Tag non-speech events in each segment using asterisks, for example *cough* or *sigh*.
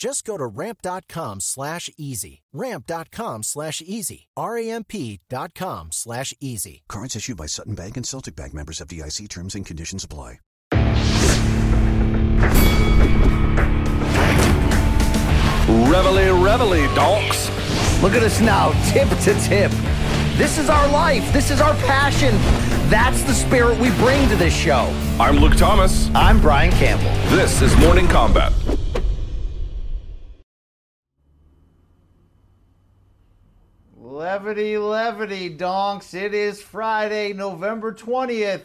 Just go to ramp.com slash easy. Ramp.com slash easy. R-A-M-P dot com slash easy. Cards issued by Sutton Bank and Celtic Bank members FDIC terms and conditions apply. Reveille, reveille, donks. Look at us now, tip to tip. This is our life. This is our passion. That's the spirit we bring to this show. I'm Luke Thomas. I'm Brian Campbell. This is Morning Kombat. Levity, levity, donks. It is Friday, November 20th,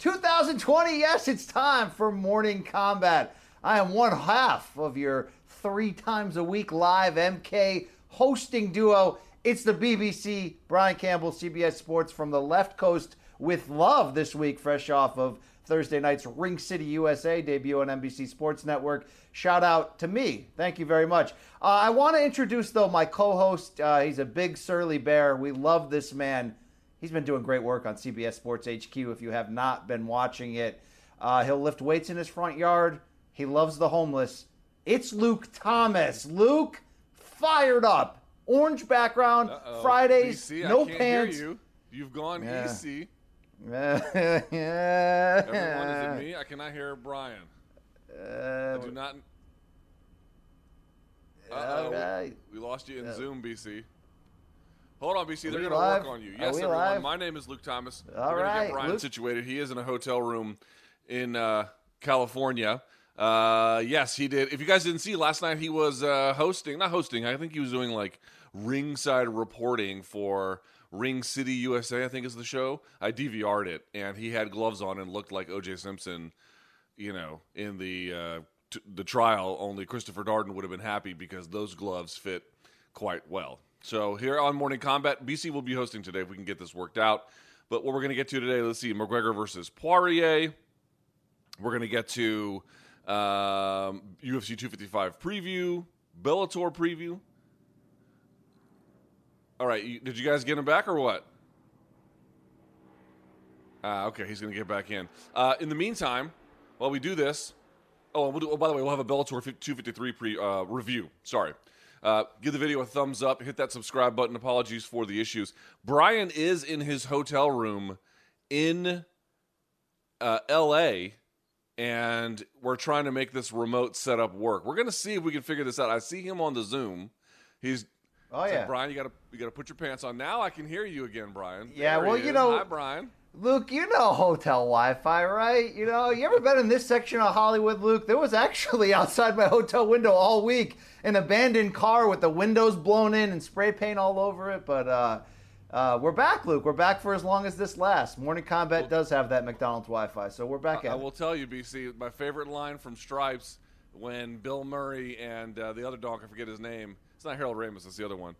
2020. Yes, it's time for Morning Kombat. I am one half of your three times a week live MK hosting duo. It's the BBC, Brian Campbell, CBS Sports from the left coast with love this week, fresh off of Thursday night's Ring City USA debut on NBC Sports Network. Shout out to me. Thank you very much. Uh, I want to introduce, though, my co host. Uh, he's a big surly bear. We love this man. He's been doing great work on CBS Sports HQ if you have not been watching it. Uh, he'll lift weights in his front yard. He loves the homeless. It's Luke Thomas. Luke, fired up. Orange background, Uh-oh. Fridays, BC, no pants. Hear you. You've gone Yeah. easy. *laughs* yeah. Everyone, is it me? I cannot hear Brian. Uh, I do not. Uh-oh. all right. We lost you in Zoom, BC. Hold on, BC. They're going to work on you. Yes, everyone. live? My name is Luke Thomas. All We're right, get Brian Luke. situated. He is in a hotel room in uh, California. Uh, yes, he did. If you guys didn't see last night, he was uh, hosting. Not hosting. I think he was doing like ringside reporting for Ring City USA. I think is the show. I DVR'd it, and he had gloves on and looked like O.J. Simpson. You know, in the uh, t- the trial, only Christopher Darden would have been happy because those gloves fit quite well. So here on Morning Kombat, BC will be hosting today if we can get this worked out. But what we're going to get to today, let's see, McGregor versus Poirier. We're going to get to um, UFC 255 preview, Bellator preview. All right, you, did you guys get him back or what? Ah, okay, he's going to get back in. Uh, in the meantime, while we do this, oh, we'll do, oh, by the way, we'll have a Bellator 253 pre uh, review. Sorry. Uh, give the video a thumbs up. Hit that subscribe button. Apologies for the issues. Brian is in his hotel room in uh, L.A. and we're trying to make this remote setup work. We're gonna see if we can figure this out. I see him on the Zoom. He's Oh, it's like, yeah. Brian, you gotta you gotta put your pants on. Now I can hear you again, Brian. Yeah, There well, you know- hi, Brian. Luke, you know hotel Wi-Fi, right? You know, you ever been in this section of Hollywood, Luke? There was actually *laughs* outside my hotel window all week an abandoned car with the windows blown in and spray paint all over it. But uh, uh, we're back, Luke. We're back for as long as this lasts. Morning Kombat does have that McDonald's Wi-Fi, so we're back I, I will it. tell you, BC, my favorite line from Stripes when Bill Murray and uh, the other dog, I forget his name. It's not Harold Ramis, it's the other one.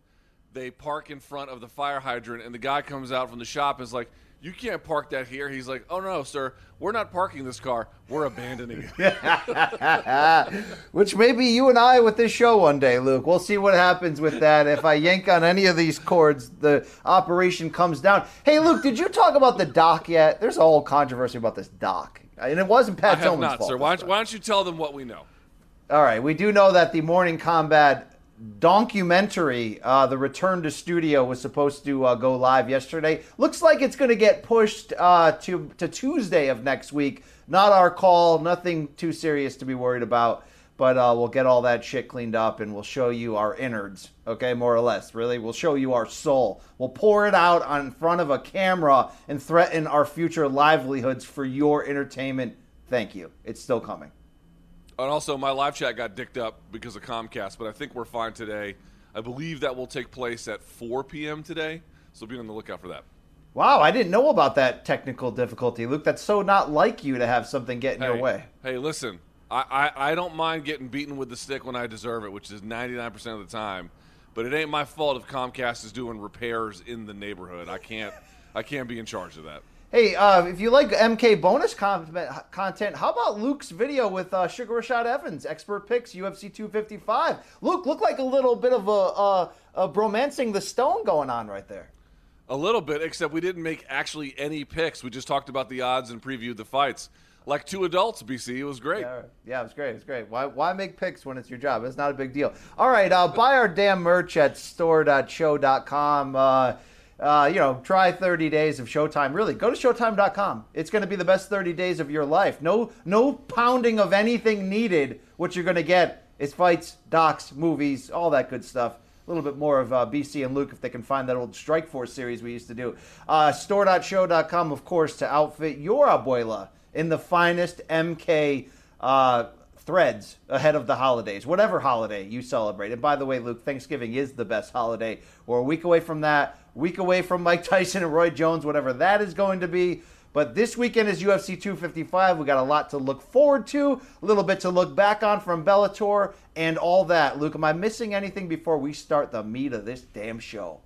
They park in front of the fire hydrant, and the guy comes out from the shop and is like, "You can't park that here." He's like, "Oh no, sir, we're not parking this car. We're abandoning it." *laughs* Which may be you and I with this show one day, Luke. We'll see what happens with that. If I yank on any of these cords, the operation comes down. Hey, Luke, did you talk about the dock yet? There's a whole controversy about this dock, And it wasn't I Pat have Tillman's not, fault. sir. Why don't, why don't you tell them what we know? All right, we do know that the Morning Kombat documentary, uh, The Return to Studio, was supposed to uh, go live yesterday. Looks like it's going to get pushed uh, to to Tuesday of next week. Not our call. Nothing too serious to be worried about. But uh, we'll get all that shit cleaned up and we'll show you our innards, okay, more or less. Really, we'll show you our soul. We'll pour it out on front of a camera and threaten our future livelihoods for your entertainment. Thank you. It's still coming. And also, my live chat got dicked up because of Comcast, but I think we're fine today. I believe that will take place at 4 p.m. today, so be on the lookout for that. Wow, I didn't know about that technical difficulty, Luke. That's so not like you to have something get in Hey, your way. hey, listen, I, I, I don't mind getting beaten with the stick when I deserve it, which is 99% of the time. But it ain't my fault if Comcast is doing repairs in the neighborhood. I can't I can't be in charge of that. Hey, uh, if you like MK bonus con- content, how about Luke's video with uh, Sugar Rashad Evans, expert picks, UFC 255? Luke looked like a little bit of a, a, a bromancing the stone going on right there. A little bit, except we didn't make actually any picks. We just talked about the odds and previewed the fights. Like two adults, BC. It was great. Yeah, yeah, it was great. It was great. Why, why make picks when it's your job? It's not a big deal. All right, uh, buy our damn merch at store.sho.com. Uh, uh, you know, try 30 days of Showtime. Really, go to Showtime.com. It's going to be the best 30 days of your life. No, no pounding of anything needed. What you're going to get is fights, docs, movies, all that good stuff. A little bit more of uh, BC and Luke if they can find that old Strikeforce series we used to do. Uh, store.sho.com, of course, to outfit your abuela in the finest MK uh, threads ahead of the holidays, whatever holiday you celebrate. And by the way, Luke, Thanksgiving is the best holiday. We're a week away from that, week away from Mike *laughs* Tyson and Roy Jones, whatever that is going to be. But this weekend is UFC 255. We got a lot to look forward to, a little bit to look back on from Bellator, and all that. Luke, am I missing anything before we start the meat of this damn show?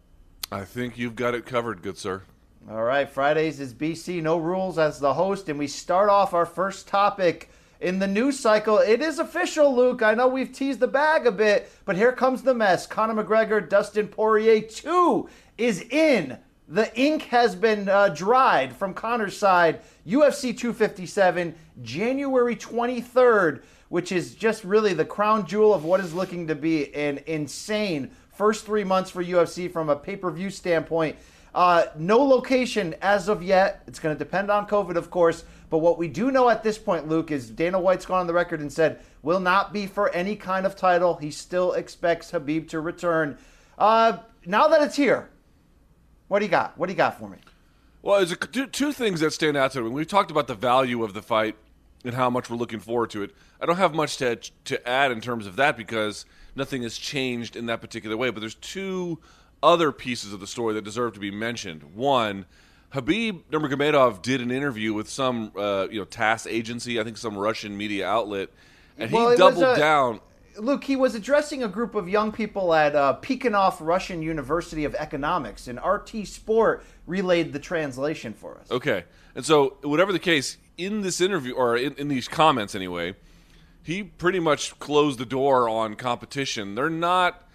I think you've got it covered, good sir. All right, Fridays is BC, no rules as the host, and we start off our first topic in the news cycle. It is official, Luke. I know we've teased the bag a bit, but here comes the mess. Conor McGregor, Dustin Poirier 2 is in. The ink has been uh, dried from Conor's side. UFC 257, January 23rd, which is just really the crown jewel of what is looking to be an insane first three months for UFC from a pay per view standpoint. Uh, no location as of yet. It's going to depend on COVID, of course. But what we do know at this point, Luke, is Dana White's gone on the record and said will not be for any kind of title. He still expects Khabib to return. Uh, now that it's here, what do you got? What do you got for me? Well, there's two, two things that stand out to me. We've talked about the value of the fight and how much we're looking forward to it. I don't have much to to add in terms of that because nothing has changed in that particular way. But there's two other pieces of the story that deserve to be mentioned. One, Khabib Nurmagomedov did an interview with some uh, you know TASS agency, I think some Russian media outlet, and Well, he doubled a- down. Luke, he was addressing a group of young people at uh, Plekhanov Russian University of Economics, and RT Sport relayed the translation for us. Okay. And so, whatever the case, in this interview, or in, in these comments anyway, he pretty much closed the door on competition. They're not,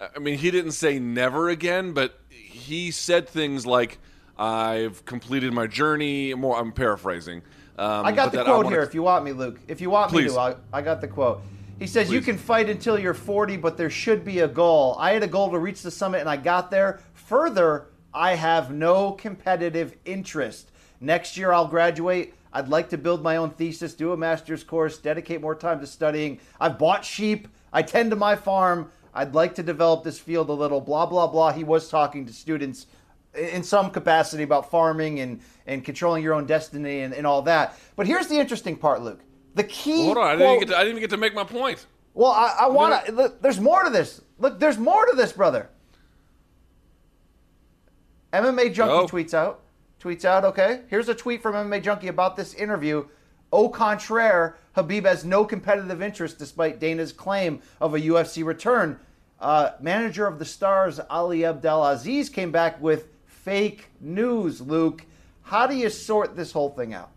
I mean, he didn't say never again, but he said things like, I've completed my journey. More, I'm paraphrasing. Um, I got the quote here if you want me, Luke. If you want me Please. to, I, I got the quote. He says, You can fight until you're 40, but there should be a goal. I had a goal to reach the summit, and I got there. Further, I have no competitive interest. Next year, I'll graduate. I'd like to build my own thesis, do a master's course, dedicate more time to studying. I've bought sheep. I tend to my farm. I'd like to develop this field a little. Blah, blah, blah. He was talking to students in some capacity about farming and, and controlling your own destiny and, and all that. But here's the interesting part, Luke. The key. Hold on, I didn't, quote- get to, I didn't even get to make my point. well, I, I want to. There's more to this. Look, there's more to this, brother. MMA Junkie Go. tweets out. Tweets out, okay? Here's a tweet from MMA Junkie about this interview. Au contraire, Khabib has no competitive interest despite Dana's claim of a UFC return. Uh, manager of the Stars, Ali Abdelaziz, came back with fake news, Luke. How do you sort this whole thing out?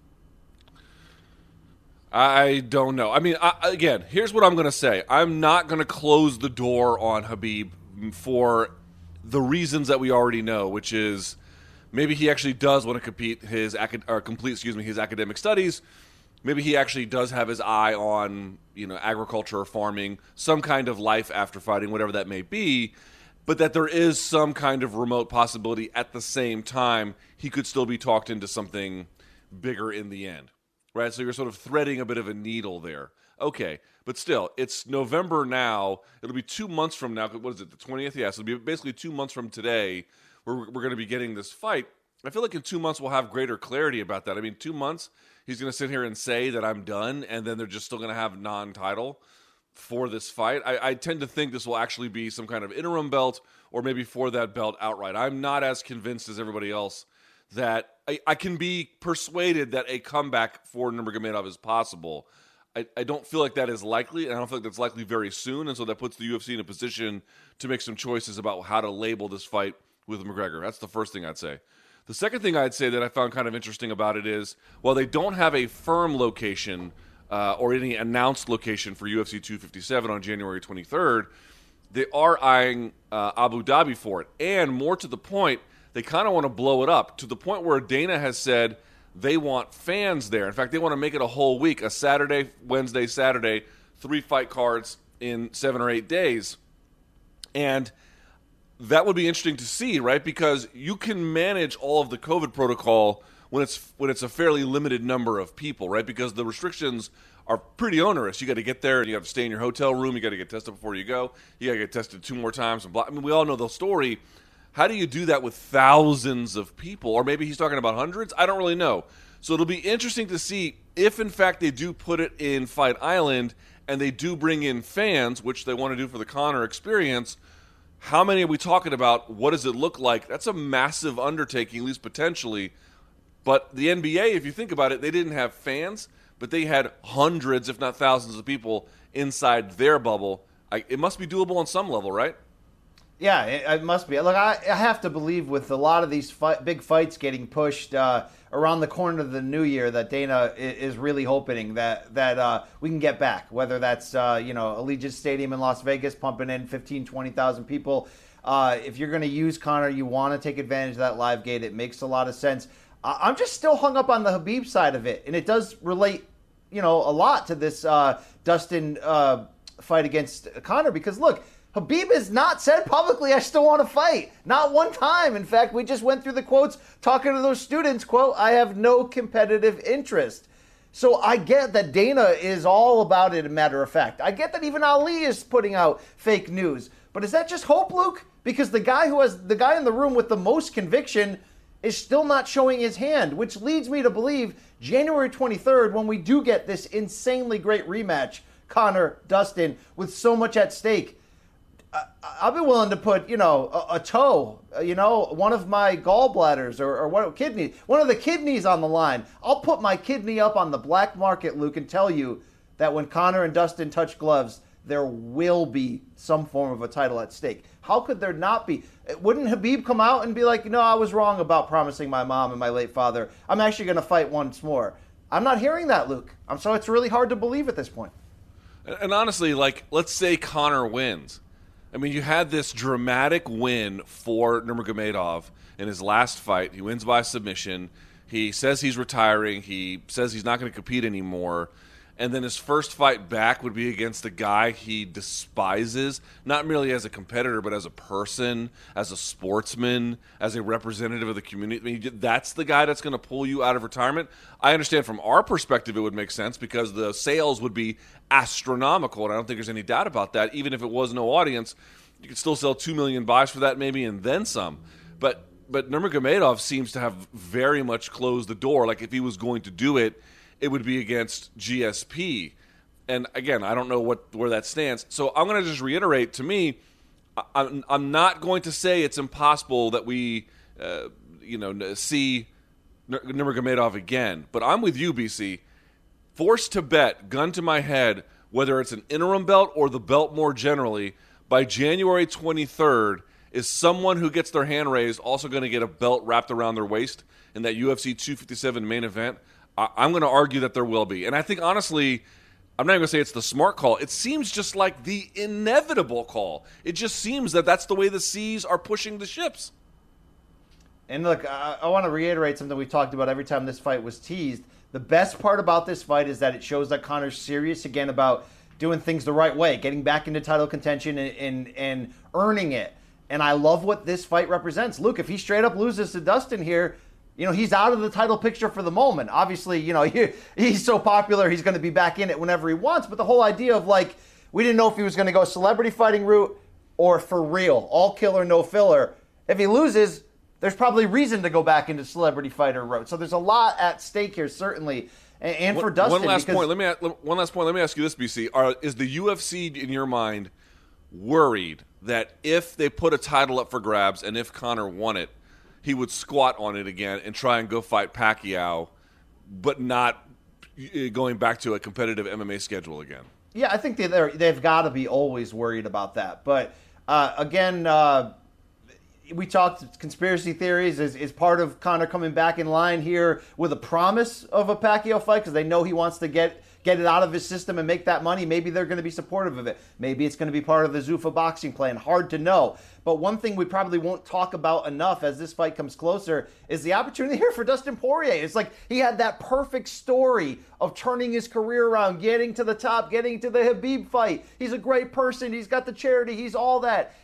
I don't know. I mean, I, again, here's what I'm going to say. I'm not going to close the door on Khabib for the reasons that we already know, which is maybe he actually does want to compete his or complete, excuse me, his academic studies. Maybe he actually does have his eye on you know agriculture or farming, some kind of life after fighting, whatever that may be. But that there is some kind of remote possibility at the same time he could still be talked into something bigger in the end right? So you're sort of threading a bit of a needle there. Okay, but still, it's November now. It'll be two months from now. What is it, the 20th? Yes, yeah, so it'll be basically two months from today where we're going to be getting this fight. I feel like in two months we'll have greater clarity about that. I mean, two months, he's going to sit here and say that I'm done, and then they're just still going to have non title for this fight. I, I, tend to think this will actually be some kind of interim belt or maybe for that belt outright. I'm not as convinced as everybody else that I, I can be persuaded that a comeback for Nurmagomedov is possible. I, I don't feel like that is likely, and I don't feel like that's likely very soon. And so that puts the UFC in a position to make some choices about how to label this fight with McGregor. That's the first thing I'd say. The second thing I'd say that I found kind of interesting about it is while they don't have a firm location uh, or any announced location for UFC 257 on January 23rd, they are eyeing uh, Abu Dhabi for it. And more to the point, they kind of want to blow it up to the point where Dana has said they want fans there. In fact, they want to make it a whole week a Saturday, Wednesday, Saturday, three fight cards in seven or eight days. And that would be interesting to see, right? Because you can manage all of the COVID protocol when it's when it's a fairly limited number of people, right? Because the restrictions are pretty onerous. You got to get there and you have to stay in your hotel room. You got to get tested before you go. You got to get tested two more times. And blah. I mean, we all know the story. How do you do that with thousands of people? Or maybe he's talking about hundreds? I don't really know. So it'll be interesting to see if, in fact, they do put it in Fight Island and they do bring in fans, which they want to do for the Conor experience. How many are we talking about? What does it look like? That's a massive undertaking, at least potentially. But the NBA, if you think about it, they didn't have fans but they had hundreds, if not thousands, of people inside their bubble. I, it must be doable on some level, right? Yeah, it, it must be. Look, I, I, have to believe with a lot of these fight, big fights getting pushed uh, around the corner of the new year that Dana is really hoping that that uh, we can get back. Whether that's uh, you know Allegiant Stadium in Las Vegas pumping in 15, 20,000 people. Uh, if you're going to use Conor, you want to take advantage of that live gate. It makes a lot of sense. I'm just still hung up on the Khabib side of it, and it does relate, you know, a lot to this uh, Dustin uh, fight against Conor because look, Khabib has not said publicly, "I still want to fight." Not one time. In fact, we just went through the quotes talking to those students. "Quote: I have no competitive interest." So I get that Dana is all about it. A matter of fact, I get that even Ali is putting out fake news. But is that just hope, Luke? Because the guy who has the guy in the room with the most conviction is still not showing his hand, which leads me to believe January 23rd, when we do get this insanely great rematch, Conor Dustin, with so much at stake, I'll be willing to put, you know, a, a toe, uh, you know, one of my gallbladders or, or what kidney, one of the kidneys on the line. I'll put my kidney up on the black market, Luke, and tell you that when Conor and Dustin touch gloves, there will be some form of a title at stake. How could there not be? Wouldn't Khabib come out and be like, know, I was wrong about promising my mom and my late father. I'm actually going to fight once more. I'm not hearing that, Luke. I'm so it's really hard to believe at this point. And honestly, like, let's say Conor wins. I mean, you had this dramatic win for Nurmagomedov in his last fight. He wins by submission. He says he's retiring. He says he's not going to compete anymore and then his first fight back would be against a guy he despises, not merely as a competitor, but as a person, as a sportsman, as a representative of the community. I mean, that's the guy that's going to pull you out of retirement. I understand from our perspective it would make sense because the sales would be astronomical, and I don't think there's any doubt about that. Even if it was no audience, you could still sell two million buys for that, maybe, and then some. But but Nurmagomedov seems to have very much closed the door. Like if he was going to do it it would be against GSP. And again, I don't know what where that stands. So I'm going to just reiterate to me, I'm, I'm not going to say it's impossible that we, uh, you know, see Nurmagomedov again. But I'm with you, BC. Forced to bet, gun to my head, whether it's an interim belt or the belt more generally, by January 23rd, is someone who gets their hand raised also going to get a belt wrapped around their waist in that UFC 257 main event? I, am going to argue that there will be. And I think, honestly, I'm not going to say it's the smart call. It seems just like the inevitable call. It just seems that that's the way the seas are pushing the ships. And look, I, I want to reiterate something we talked about every time this fight was teased. The best part about this fight is that it shows that Conor's serious again about doing things the right way, getting back into title contention and, and, and earning it. And I love what this fight represents. Luke, if he straight up loses to Dustin here, you know, he's out of the title picture for the moment. Obviously, you know, *laughs* he, he's so popular, he's going to be back in it whenever he wants. But the whole idea of like, we didn't know if he was going to go celebrity fighting route or for real, all killer, no filler. If he loses, there's probably reason to go back into celebrity fighter route. So there's a lot at stake here, certainly. And, and for Dustin, one last point. Let me one last point. Let me ask you this, BC: Are, Is the UFC in your mind worried that if they put a title up for grabs and if Conor won it, he would squat on it again and try and go fight Pacquiao, but not uh, going back to a competitive MMA schedule again? Yeah, I think they they've got to be always worried about that. But uh, again, uh, we talked conspiracy theories is, is part of Conor coming back in line here with a promise of a Pacquiao fight because they know he wants to get get it out of his system and make that money. Maybe they're going to be supportive of it. Maybe it's going to be part of the Zuffa boxing plan. Hard to know. But one thing we probably won't talk about enough as this fight comes closer is the opportunity here for Dustin Poirier. It's like he had that perfect story of turning his career around, getting to the top, getting to the Khabib fight. He's a great person. He's got the charity. He's all that.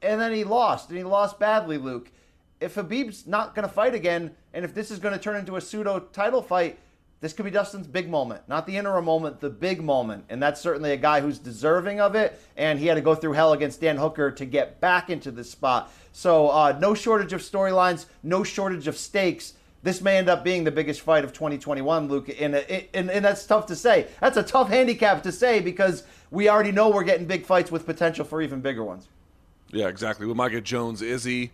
And then he lost, and he lost badly, Luke. If Khabib's not going to fight again, and if this is going to turn into a pseudo title fight, this could be Dustin's big moment. Not the interim moment, the big moment. And that's certainly a guy who's deserving of it. And he had to go through hell against Dan Hooker to get back into this spot. So, uh, no shortage of storylines, no shortage of stakes. This may end up being the biggest fight of 2021, Luke. And, and, and that's tough to say. That's a tough handicap to say because we already know we're getting big fights with potential for even bigger ones. Yeah, exactly. We might get Jones, Izzy,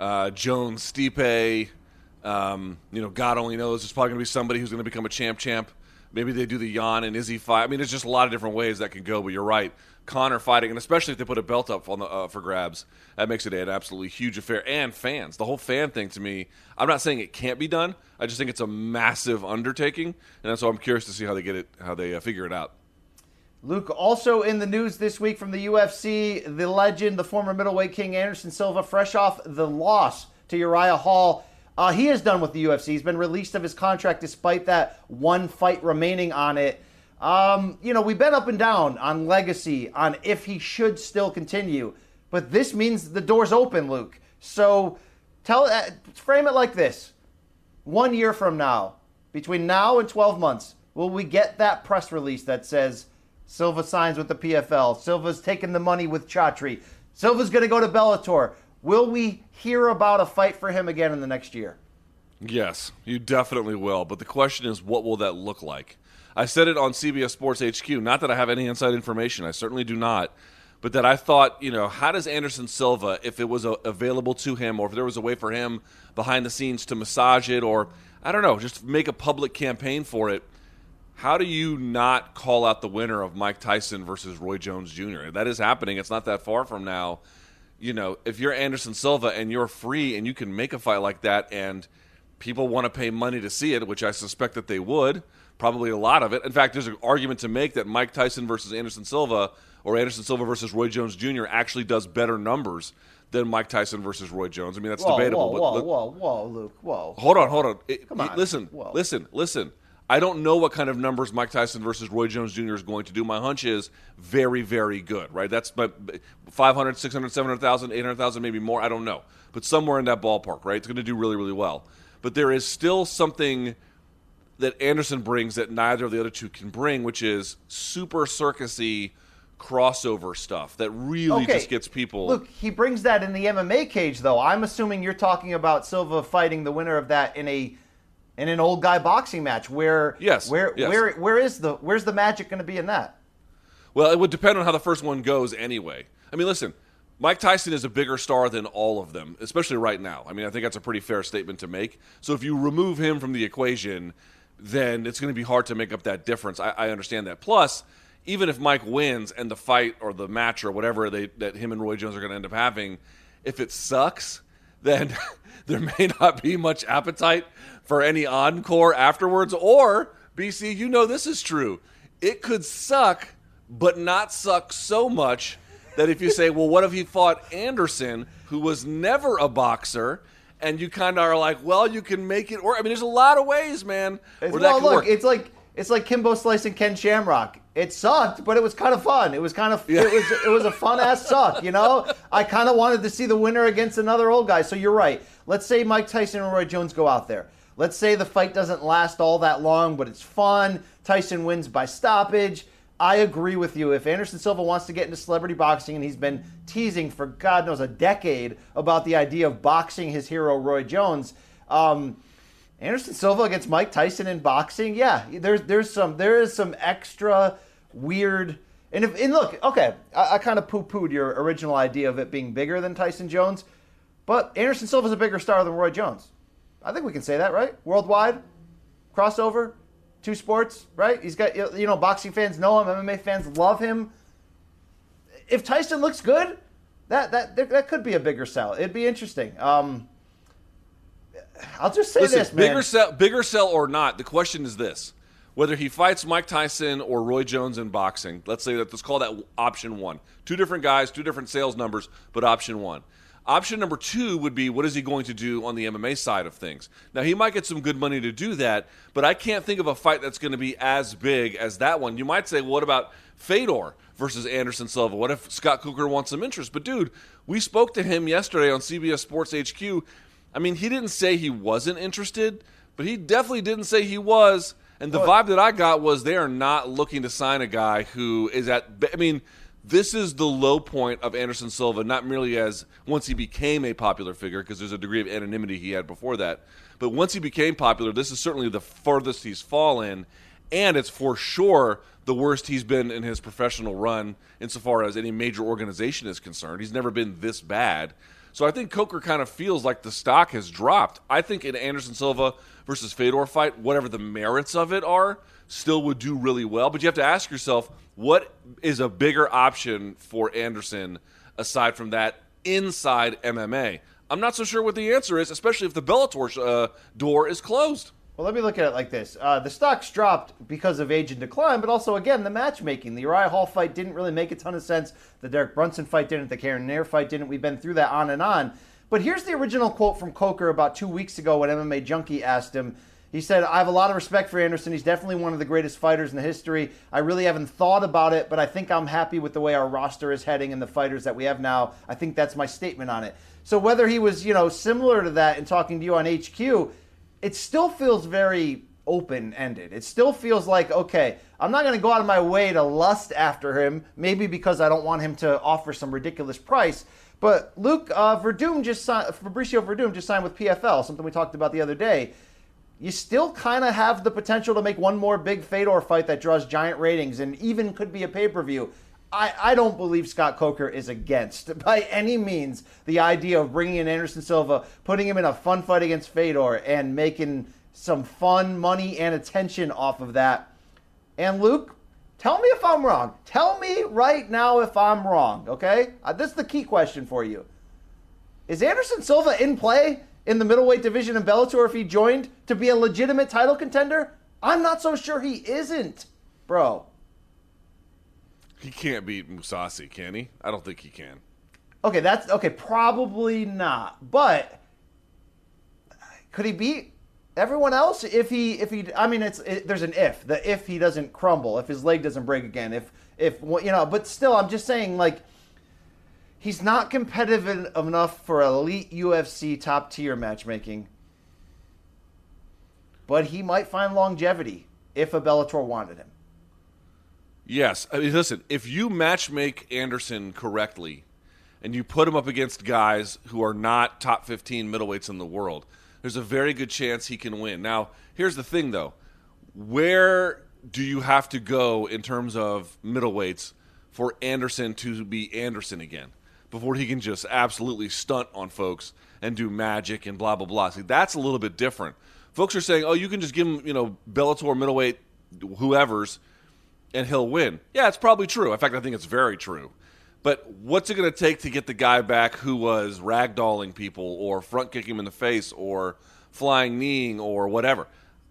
uh, Jones, Stipe. Um, you know, God only knows. There's probably going to be somebody who's going to become a champ. Champ. Maybe they do the Jan and Izzy fight. I mean, there's just a lot of different ways that can go. But you're right, Conor fighting, and especially if they put a belt up on the, uh, for grabs, that makes it an absolutely huge affair. And fans, the whole fan thing to me, I'm not saying it can't be done. I just think it's a massive undertaking, and so I'm curious to see how they get it, how they uh, figure it out. Luke, also in the news this week from the UFC, the legend, the former middleweight king Anderson Silva, fresh off the loss to Uriah Hall. Uh, he is done with the UFC. He's been released of his contract despite that one fight remaining on it. Um, you know, we've been up and down on legacy, on if he should still continue, but this means the door's open, Luke. So tell, uh, frame it like this: one year from now, between now and 12 months, will we get that press release that says Silva signs with the PFL? Silva's taking the money with Chatri. Silva's going to go to Bellator. Will we hear about a fight for him again in the next year? Yes, you definitely will. But the question is, what will that look like? I said it on CBS Sports HQ. Not that I have any inside information. I certainly do not. But that I thought, you know, how does Anderson Silva, if it was a, available to him, or if there was a way for him behind the scenes to massage it, or I don't know, just make a public campaign for it, how do you not call out the winner of Mike Tyson versus Roy Jones Jr.? That is happening. It's not that far from now. You know, if you're Anderson Silva and you're free and you can make a fight like that and people want to pay money to see it, which I suspect that they would, probably a lot of it. In fact, there's an argument to make that Mike Tyson versus Anderson Silva or Anderson Silva versus Roy Jones Jr. actually does better numbers than Mike Tyson versus Roy Jones. I mean, that's Whoa, debatable. whoa, but whoa, look- whoa, whoa, Luke, whoa. Hold on, hold on. It- Come on. Listen, Whoa. listen, listen. I don't know what kind of numbers Mike Tyson versus Roy Jones Jr. is going to do. My hunch is very, very good, right? That's my 500, 600, 700,000, 800,000, maybe more. I don't know. But somewhere in that ballpark, right? It's going to do really, really well. But there is still something that Anderson brings that neither of the other two can bring, which is super circusy crossover stuff that really Okay. just gets people. Look, he brings that in the MMA cage, though. I'm assuming you're talking about Silva fighting the winner of that in a in an old guy boxing match. Where Yes, where yes. where where is the where's the magic going to be in that? Well, it would depend on how the first one goes anyway. I mean, listen, Mike Tyson is a bigger star than all of them, especially right now. I mean, I think that's a pretty fair statement to make. So if you remove him from the equation, then it's going to be hard to make up that difference. I, I understand that. Plus, even if Mike wins and the fight or the match or whatever they, that him and Roy Jones are going to end up having, if it sucks, then *laughs* there may not be much appetite for any encore afterwards. Or, BC, you know this is true. It could suck, but not suck so much that if you say, well, what if he fought Anderson, who was never a boxer? And you kind of are like, well, you can make it. work. I mean, there's a lot of ways, man, that well, look, work. it's like It's like Kimbo Slice and Ken Shamrock. It sucked, but it was kind of fun. It was kind of it was it was a fun ass *laughs* suck, you know. I kind of wanted to see the winner against another old guy. So you're right. Let's say Mike Tyson and Roy Jones go out there. Let's say the fight doesn't last all that long, but it's fun. Tyson wins by stoppage. I agree with you. If Anderson Silva wants to get into celebrity boxing, and he's been teasing for God knows a decade about the idea of boxing his hero Roy Jones, um, Anderson Silva against Mike Tyson in boxing, yeah, there's there's some there is some extra weird. And if and look, okay, I, I kind of poo pooed your original idea of it being bigger than Tyson Jones, but Anderson Silva's a bigger star than Roy Jones. I think we can say that, right? Worldwide, crossover, two sports, right? He's got you know boxing fans know him, MMA fans love him. If Tyson looks good, that that that could be a bigger sell. It'd be interesting. Um, I'll just say Listen, this, man. bigger sell, bigger sell or not. The question is this: whether he fights Mike Tyson or Roy Jones in boxing. Let's say that let's call that option one. Two different guys, two different sales numbers, but option one. Option number two would be what is he going to do on the MMA side of things? Now, he might get some good money to do that, but I can't think of a fight that's going to be as big as that one. You might say, well, what about Fedor versus Anderson Silva? What if Scott Coker wants some interest? But, dude, we spoke to him yesterday on CBS Sports HQ. I mean, he didn't say he wasn't interested, but he definitely didn't say he was. And the vibe that I got was they are not looking to sign a guy who is at, I mean, this is the low point of Anderson Silva, not merely as once he became a popular figure, because there's a degree of anonymity he had before that, but once he became popular, this is certainly the furthest he's fallen, and it's for sure the worst he's been in his professional run insofar as any major organization is concerned. He's never been this bad. So I think Coker kind of feels like the stock has dropped. I think an Anderson Silva versus Fedor fight, whatever the merits of it are, still would do really well. But you have to ask yourself, what is a bigger option for Anderson aside from that inside MMA? I'm not so sure what the answer is, especially if the Bellator uh, door is closed. Well, let me look at it like this. Uh, the stocks dropped because of age and decline, but also, again, the matchmaking. The Uriah Hall fight didn't really make a ton of sense. The Derek Brunson fight didn't. The Cannonier fight didn't. We've been through that on and on. But here's the original quote from Coker about two weeks ago when MMA Junkie asked him. He said, I have a lot of respect for Anderson. He's definitely one of the greatest fighters in the history. I really haven't thought about it, but I think I'm happy with the way our roster is heading and the fighters that we have now. I think that's my statement on it. So whether he was, you know, similar to that in talking to you on HQ, it still feels very open ended. It still feels like, okay, I'm not going to go out of my way to lust after him, maybe because I don't want him to offer some ridiculous price. But Luke uh, Werdum just signed, Fabricio Werdum just signed with PFL, something we talked about the other day. You still kind of have the potential to make one more big Fedor fight that draws giant ratings and even could be a pay per view. I, I don't believe Scott Coker is against, *laughs* by any means, the idea of bringing in Anderson Silva, putting him in a fun fight against Fedor, and making some fun money and attention off of that. And Luke, tell me if I'm wrong. Tell me right now if I'm wrong, okay? Uh, this is the key question for you. Is Anderson Silva in play in the middleweight division in Bellator if he joined to be a legitimate title contender? I'm not so sure he isn't, bro. He can't beat Mousasi, can he? I don't think he can. Okay, that's okay. Probably not, but could he beat everyone else if he if he? I mean, it's it, there's an if. The if he doesn't crumble, if his leg doesn't break again, if if you know. But still, I'm just saying like he's not competitive enough for elite UFC top tier matchmaking. But he might find longevity if a Bellator wanted him. Yes. I mean, listen, if you matchmake Anderson correctly and you put him up against guys who are not top 15 middleweights in the world, there's a very good chance he can win. Now, here's the thing, though. Where do you have to go in terms of middleweights for Anderson to be Anderson again before he can just absolutely stunt on folks and do magic and blah, blah, blah? See, that's a little bit different. Folks are saying, oh, you can just give him, you know, Bellator middleweight whoever's – and he'll win. Yeah, it's probably true. In fact, I think it's very true. But what's it going to take to get the guy back who was ragdolling people or front kicking him in the face or flying kneeing or whatever?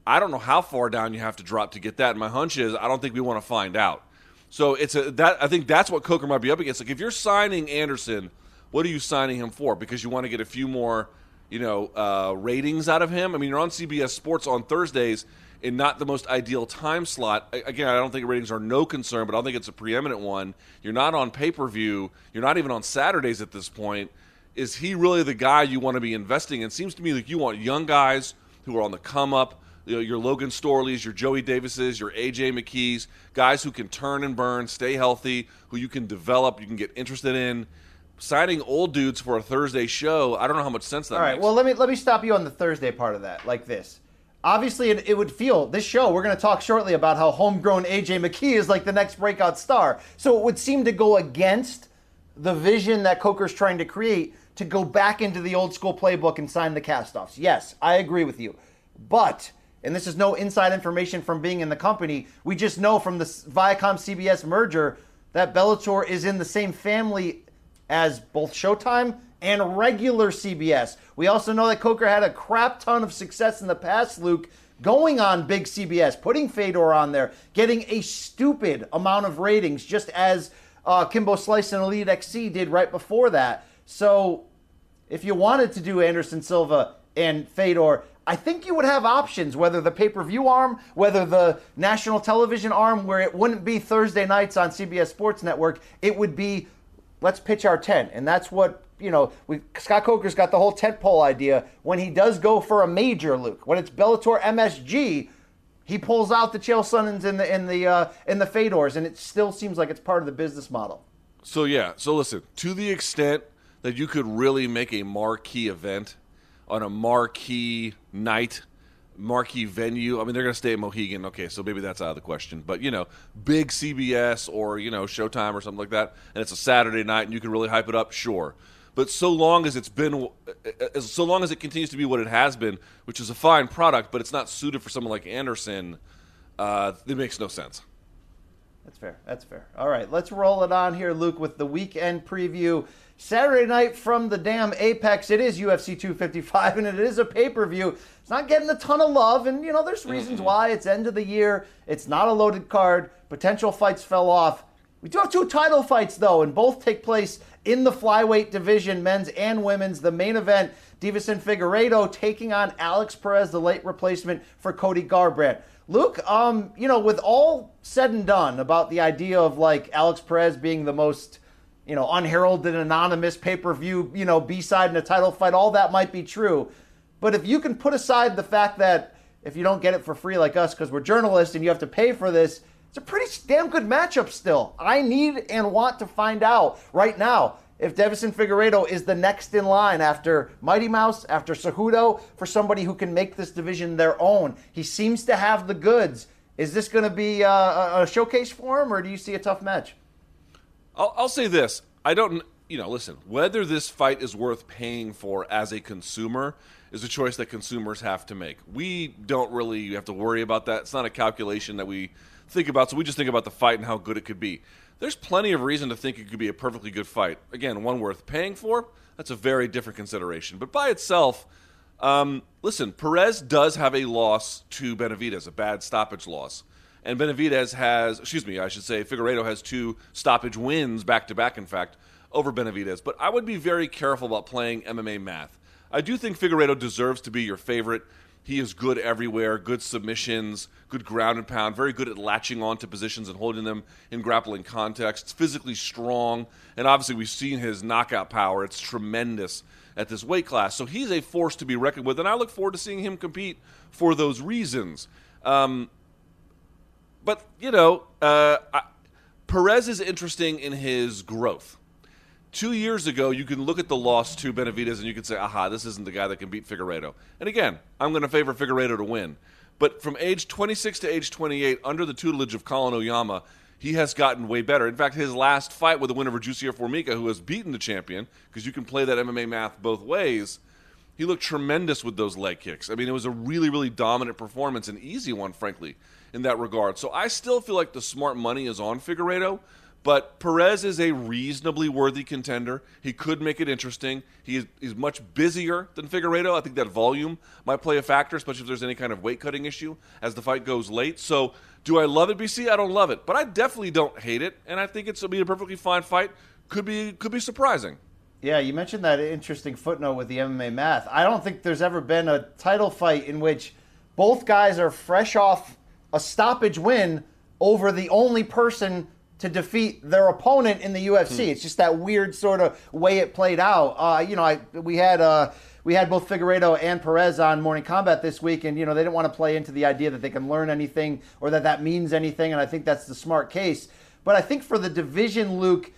I don't know how far down you have to drop to get that. And my hunch is I don't think we want to find out. So it's a that I think that's what Coker might be up against. Like if you're signing Anderson, what are you signing him for? Because you want to get a few more, you know, uh, ratings out of him. I mean, you're on CBS Sports on Thursdays in not the most ideal time slot. Again, I don't think ratings are no concern, but I don't think it's a preeminent one. You're not on pay per view. You're not even on Saturdays at this point. Is he really the guy you want to be investing in? Seems to me like you want young guys who are on the come up. You know, your Logan Storleys, your Joey Davises, your AJ McKees, guys who can turn and burn, stay healthy, who you can develop, you can get interested in. Signing old dudes for a Thursday show, I don't know how much sense that All right. makes. Well, let me let me stop you on the Thursday part of that, like this. Obviously, it, it would feel this show. We're going to talk shortly about how homegrown AJ McKee is like the next breakout star. So it would seem to go against the vision that Coker's trying to create to go back into the old school playbook and sign the castoffs. Yes, I agree with you, but. And this is no inside information from being in the company. We just know from the Viacom CBS merger that Bellator is in the same family as both Showtime and regular CBS. We also know that Coker had a crap ton of success in the past, Luke, going on big CBS, putting Fedor on there, getting a stupid amount of ratings, just as uh, Kimbo Slice and Elite XC did right before that. So if you wanted to do Anderson Silva and Fedor, I think you would have options, whether the pay per view arm, whether the national television arm, where it wouldn't be Thursday nights on CBS Sports Network, it would be let's pitch our tent. And that's what, you know, we, Scott Coker's got the whole tent pole idea. When he does go for a major, Luke, when it's Bellator MSG, he pulls out the Chael Sonnens in the in the uh, in the Fedors, and it still seems like it's part of the business model. So yeah, so listen, to the extent that you could really make a marquee event on a marquee night, marquee venue. I mean, they're going to stay at Mohegan. Okay, so maybe that's out of the question. But you know, big CBS or you know Showtime or something like that, and it's a Saturday night, and you can really hype it up. Sure. But so long as it's been, as so long as it continues to be what it has been, which is a fine product, but it's not suited for someone like Anderson, uh, it makes no sense. That's fair. That's fair. All right, let's roll it on here, Luke, with the weekend preview. Saturday night from the damn Apex. It is UFC 255, and it is a pay per view. It's not getting a ton of love, and you know there's reasons why. It's end of the year. It's not a loaded card. Potential fights fell off. We do have two title fights though, and both take place in the flyweight division, men's and women's. The main event: Deiveson Figueiredo taking on Alex Perez, the late replacement for Cody Garbrandt. Luke, um, you know, with all said and done about the idea of like Alex Perez being the most, you know, unheralded, anonymous pay per view, you know, B side in a title fight, all that might be true. But if you can put aside the fact that if you don't get it for free like us because we're journalists and you have to pay for this, it's a pretty damn good matchup still. I need and want to find out right now if Deiveson Figueiredo is the next in line after Mighty Mouse, after Cejudo, for somebody who can make this division their own. He seems to have the goods. Is this going to be uh, a, a showcase for him, or do you see a tough match? I'll, I'll say this. I don't, you know, listen, whether this fight is worth paying for as a consumer is a choice that consumers have to make. We don't really have to worry about that. It's not a calculation that we think about, so we just think about the fight and how good it could be. There's plenty of reason to think it could be a perfectly good fight. Again, one worth paying for, that's a very different consideration. But by itself, um, listen, Perez does have a loss to Benavidez, a bad stoppage loss. And Benavidez has, excuse me, I should say, Figueiredo has two stoppage wins back to back, in fact, over Benavidez. But I would be very careful about playing MMA math. I do think Figueiredo deserves to be your favorite. He is good everywhere, good submissions, good ground and pound, very good at latching on to positions and holding them in grappling contexts, physically strong, and obviously we've seen his knockout power. It's tremendous at this weight class. So he's a force to be reckoned with, and I look forward to seeing him compete for those reasons. Um, but, you know, uh, I, Perez is interesting in his growth. Two years ago, you can look at the loss to Benavidez and you can say, aha, this isn't the guy that can beat Figueiredo. And again, I'm going to favor Figueiredo to win. But from age 26 to age 28, under the tutelage of Colin Oyama, he has gotten way better. In fact, his last fight with the winner Jussier Formiga, who has beaten the champion, because you can play that MMA math both ways, he looked tremendous with those leg kicks. I mean, it was a really, really dominant performance, an easy one, frankly, in that regard. So I still feel like the smart money is on Figueiredo. But Perez is a reasonably worthy contender. He could make it interesting. He is, he's much busier than Figueiredo. I think that volume might play a factor, especially if there's any kind of weight cutting issue as the fight goes late. So, do I love it, BC? I don't love it, but I definitely don't hate it, and I think it's be a perfectly fine fight. Could be could be surprising. Yeah, you mentioned that interesting footnote with the MMA math. I don't think there's ever been a title fight in which both guys are fresh off a stoppage win over the only person to defeat their opponent in the UFC. It's just that weird sort of way it played out. Uh, you know, I we had uh, we had both Figueiredo and Perez on Morning Kombat this week, and you know they didn't want to play into the idea that they can learn anything or that that means anything, and I think that's the smart case. But I think for the division, Luke,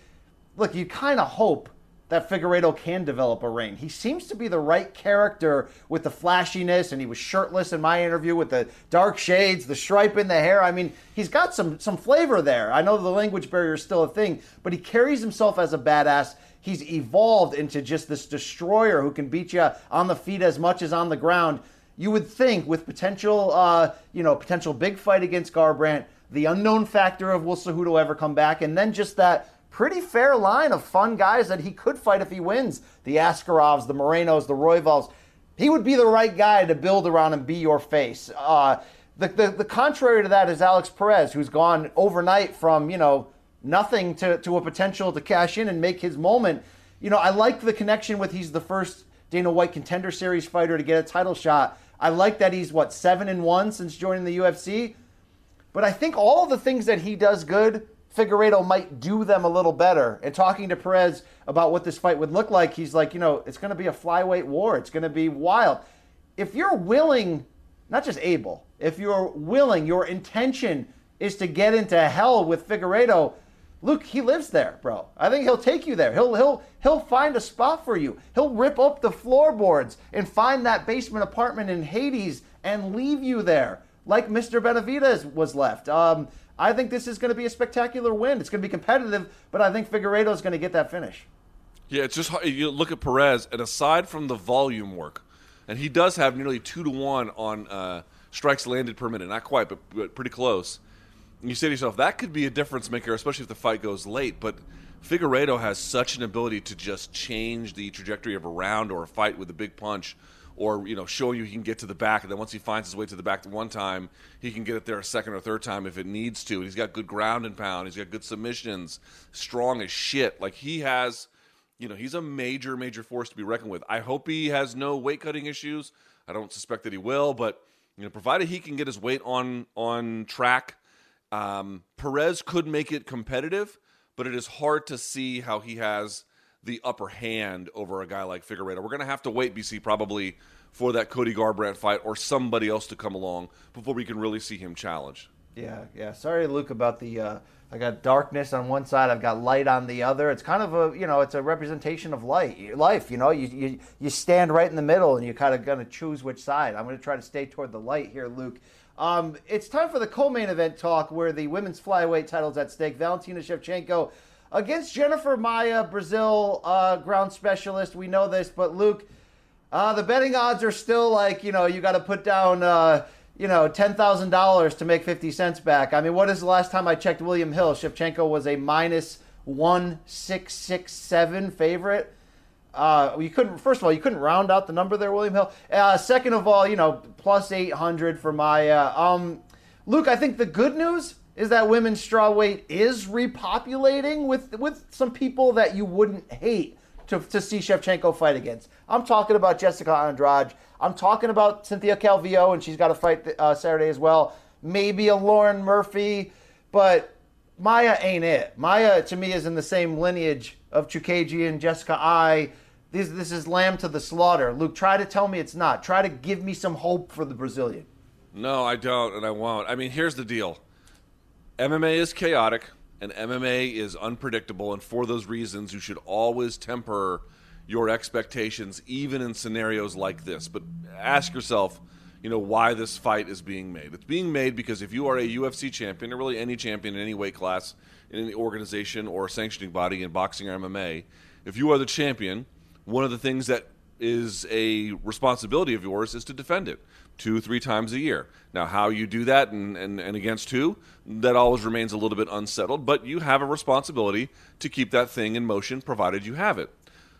look, you kind of hope that Figueiredo can develop a reign. He seems to be the right character with the flashiness, and he was shirtless in my interview with the dark shades, the stripe in the hair. I mean, he's got some some flavor there. I know the language barrier is still a thing, but he carries himself as a badass. He's evolved into just this destroyer who can beat you on the feet as much as on the ground. You would think with potential, uh, you know, potential big fight against Garbrandt, the unknown factor of will Cejudo ever come back, and then just that pretty fair line of fun guys that he could fight if he wins. The Askarovs, the Morenos, the Royvals. He would be the right guy to build around and be your face. Uh, the, the, the contrary to that is Alex Perez, who's gone overnight from, you know, nothing to, to a potential to cash in and make his moment. You know, I like the connection with he's the first Dana White contender series fighter to get a title shot. I like that he's what seven and one since joining the UFC. But I think all the things that he does good, Figueiredo might do them a little better. And talking to Perez about what this fight would look like, he's like, you know, it's going to be a flyweight war. It's going to be wild. If you're willing, not just able, if you're willing, your intention is to get into hell with Figueiredo. Luke, he lives there, bro. I think he'll take you there. He'll he'll he'll find a spot for you. He'll rip up the floorboards and find that basement apartment in Hades and leave you there, like Mr. Benavidez was left. Um, I think this is going to be a spectacular win. It's going to be competitive, but I think Figueiredo is going to get that finish. Yeah, it's just you look at Perez, and aside from the volume work, and he does have nearly two to one on uh, strikes landed per minute, not quite, but, but pretty close. And you say to yourself, that could be a difference maker, especially if the fight goes late. But Figueiredo has such an ability to just change the trajectory of a round or a fight with a big punch, or you know, show you he can get to the back, and then once he finds his way to the back one time, he can get it there a second or third time if it needs to. He's got good ground and pound. He's got good submissions, strong as shit. Like he has you know, he's a major, major force to be reckoned with. I hope he has no weight cutting issues. I don't suspect that he will, but you know, provided he can get his weight on on track, um, Perez could make it competitive. But it is hard to see how he has the upper hand over a guy like Figueiredo. We're going to have to wait, BC, probably for that Cody Garbrandt fight or somebody else to come along before we can really see him challenge. Yeah, yeah. Sorry, Luke, about the. Uh, I got darkness on one side. I've got light on the other. It's kind of a, you know, it's a representation of light, life. You know, you you, you stand right in the middle, and you're kind of gonna choose which side. I'm gonna try to stay toward the light here, Luke. Um, it's time for the co-main event talk, where the women's flyweight titles at stake. Valentina Shevchenko against Jennifer Maia, Brazil uh, ground specialist. We know this, but Luke, uh, the betting odds are still like, you know, you got to put down. Uh, you know, ten thousand dollars to make fifty cents back. I mean, what is the last time I checked? William Hill, Shevchenko was a minus one six six seven favorite. Uh, you couldn't. First of all, you couldn't round out the number there, William Hill. Uh, second of all, you know, plus eight hundred for Maia. Um, Luke, I think the good news is that women's strawweight is repopulating with with some people that you wouldn't hate to, to see Shevchenko fight against. I'm talking about Jessica Andrade. I'm talking about Cynthia Calvillo, and she's got a fight uh, Saturday as well. Maybe a Lauren Murphy, but Maia ain't it. Maia, to me, is in the same lineage of Chookagian and Jessica Eye. This, this is lamb to the slaughter. Luke, try to tell me it's not. Try to give me some hope for the Brazilian. No, I don't, and I won't. I mean, here's the deal MMA is chaotic, and MMA is unpredictable, and for those reasons, you should always temper your expectations, even in scenarios like this. But ask yourself, you know, why this fight is being made. It's being made because if you are a UFC champion, or really any champion in any weight class, in any organization or sanctioning body in boxing or MMA, if you are the champion, one of the things that is a responsibility of yours is to defend it two, three times a year. Now, how you do that and, and, and against who, that always remains a little bit unsettled, but you have a responsibility to keep that thing in motion provided you have it.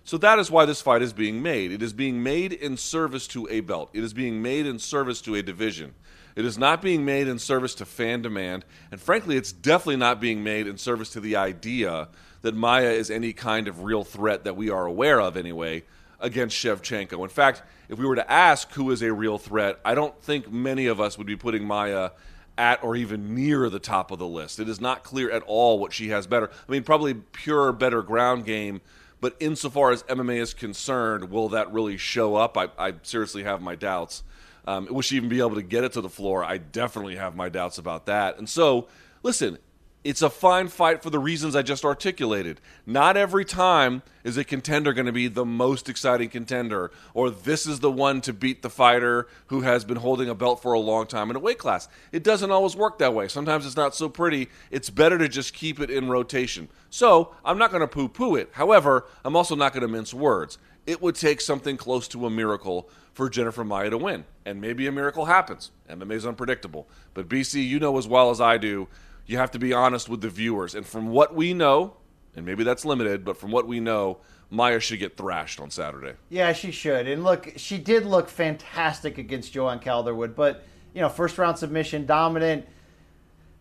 So that is why this fight is being made. It is being made in service to a belt. It is being made in service to a division. It is not being made in service to fan demand. And frankly, it's definitely not being made in service to the idea that Maia is any kind of real threat that we are aware of, anyway, against Shevchenko. In fact, if we were to ask who is a real threat, I don't think many of us would be putting Maia at or even near the top of the list. It is not clear at all what she has better. I mean, probably pure better ground game, but insofar as MMA is concerned, will that really show up? I, I seriously have my doubts. Um, will she even be able to get it to the floor? I definitely have my doubts about that. And so, listen, it's a fine fight for the reasons I just articulated. Not every time is a contender going to be the most exciting contender, or this is the one to beat the fighter who has been holding a belt for a long time in a weight class. It doesn't always work that way. Sometimes it's not so pretty. It's better to just keep it in rotation. So I'm not going to poo poo it. However, I'm also not going to mince words. It would take something close to a miracle for Jennifer Maia to win. And maybe a miracle happens. MMA is unpredictable. But BC, you know as well as I do you have to be honest with the viewers. And from what we know, and maybe that's limited, but from what we know, Maia should get thrashed on Saturday. Yeah, she should. And look, she did look fantastic against Joanne Calderwood, but you know, first round submission, dominant.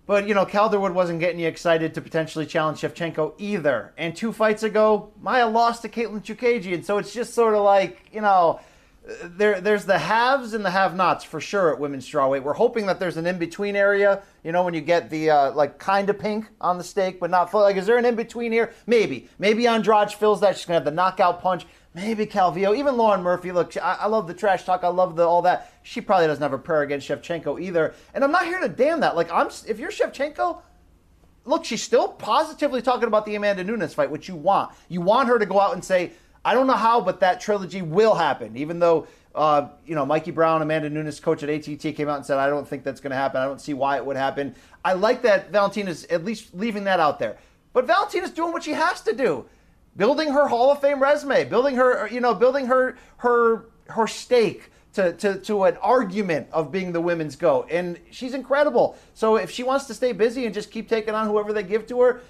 But you know, Calderwood wasn't getting you excited to potentially challenge Shevchenko either. And two fights ago, Maia lost to Katlyn Chookagian, so it's just sort of like you know, there there's the haves and the have-nots for sure at women's strawweight. We're hoping that there's an in-between area. You know, when you get the uh, like kind of pink on the steak, but not full. Like, is there an in-between here? Maybe. Maybe Andrade fills that. She's gonna have the knockout punch. Maybe Calvillo, even Lauren Murphy. Look, I, I love the trash talk. I love the all that. She probably doesn't have a prayer against Shevchenko either. And I'm not here to damn that. Like, I'm if you're Shevchenko, look, she's still positively talking about the Amanda Nunes fight, which you want. You want her to go out and say, I don't know how, but that trilogy will happen. Even though, uh, you know, Mikey Brown, Amanda Nunes, coach at ATT, came out and said, I don't think that's going to happen. I don't see why it would happen. I like that Valentina's at least leaving that out there. But Valentina's doing what she has to do, building her Hall of Fame resume, building her, you know, building her her her stake to, to, to an argument of being the women's go, And she's incredible. So if she wants to stay busy and just keep taking on whoever they give to her,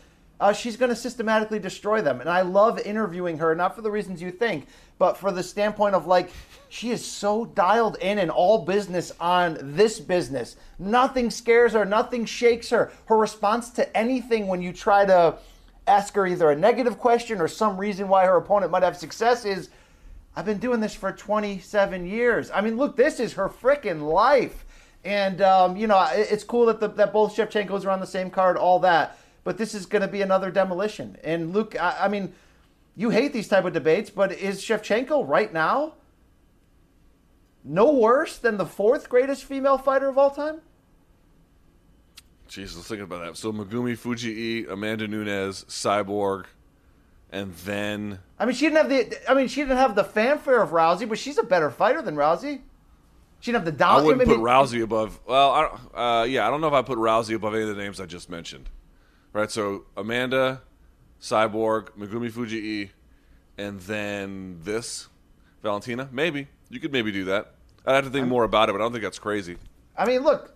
uh, she's going to systematically destroy them. And I love interviewing her, not for the reasons you think, but for the standpoint of like, she is so dialed in and all business on this business. Nothing scares her, nothing shakes her. Her response to anything when you try to ask her either a negative question or some reason why her opponent might have success is, I've been doing this for 27 years. I mean, look, this is her freaking life. And, um, you know, it's cool that, the, that both Shevchenkos are on the same card, all that but this is going to be another demolition. And Luke, I, I, mean, you hate these type of debates, but is Shevchenko right now no worse than the fourth greatest female fighter of all time? Jesus, let's think about that. So Megumi Fujii, Amanda Nunes, Cyborg, and then I mean, she didn't have the. I mean, she didn't have the fanfare of Rousey, but she's a better fighter than Rousey. She didn't have the dominance. I wouldn't put Rousey above. Well, I, uh, yeah, I don't know if I put Rousey above any of the names I just mentioned right? So Amanda, Cyborg, Megumi Fujii, and then this Valentina. Maybe you could maybe do that. I'd have to think more about it, but I don't think that's crazy. I mean, look,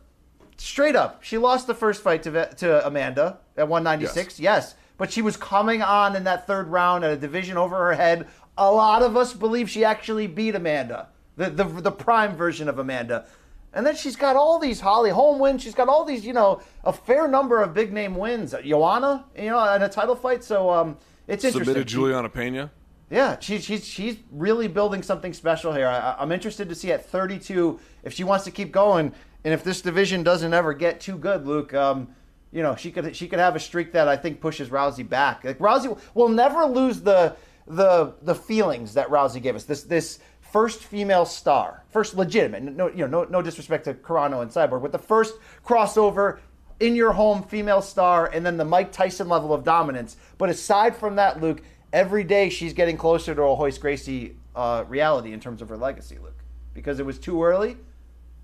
straight up, she lost the first fight to to Amanda at 196. Yes. yes, but she was coming on in that third round at a division over her head. A lot of us believe she actually beat Amanda, the the, the prime version of Amanda. And then she's got all these Holly Holm wins. She's got all these, you know, a fair number of big name wins. Joanna, you know, in a title fight. So um, it's interesting. Submitted Julianna Pena. Yeah, she's she's she's really building something special here. I, I'm interested to see at 32 if she wants to keep going, and if this division doesn't ever get too good, Luke. Um, you know, she could she could have a streak that I think pushes Rousey back. Like Rousey will never lose the the the feelings that Rousey gave us. This this first female star, first legitimate. No, you know, no, no disrespect to Carano and Cyborg, but the first crossover in your home female star, and then the Mike Tyson level of dominance. But aside from that, Luke, every day she's getting closer to a Royce Gracie uh, reality in terms of her legacy, Luke, because it was too early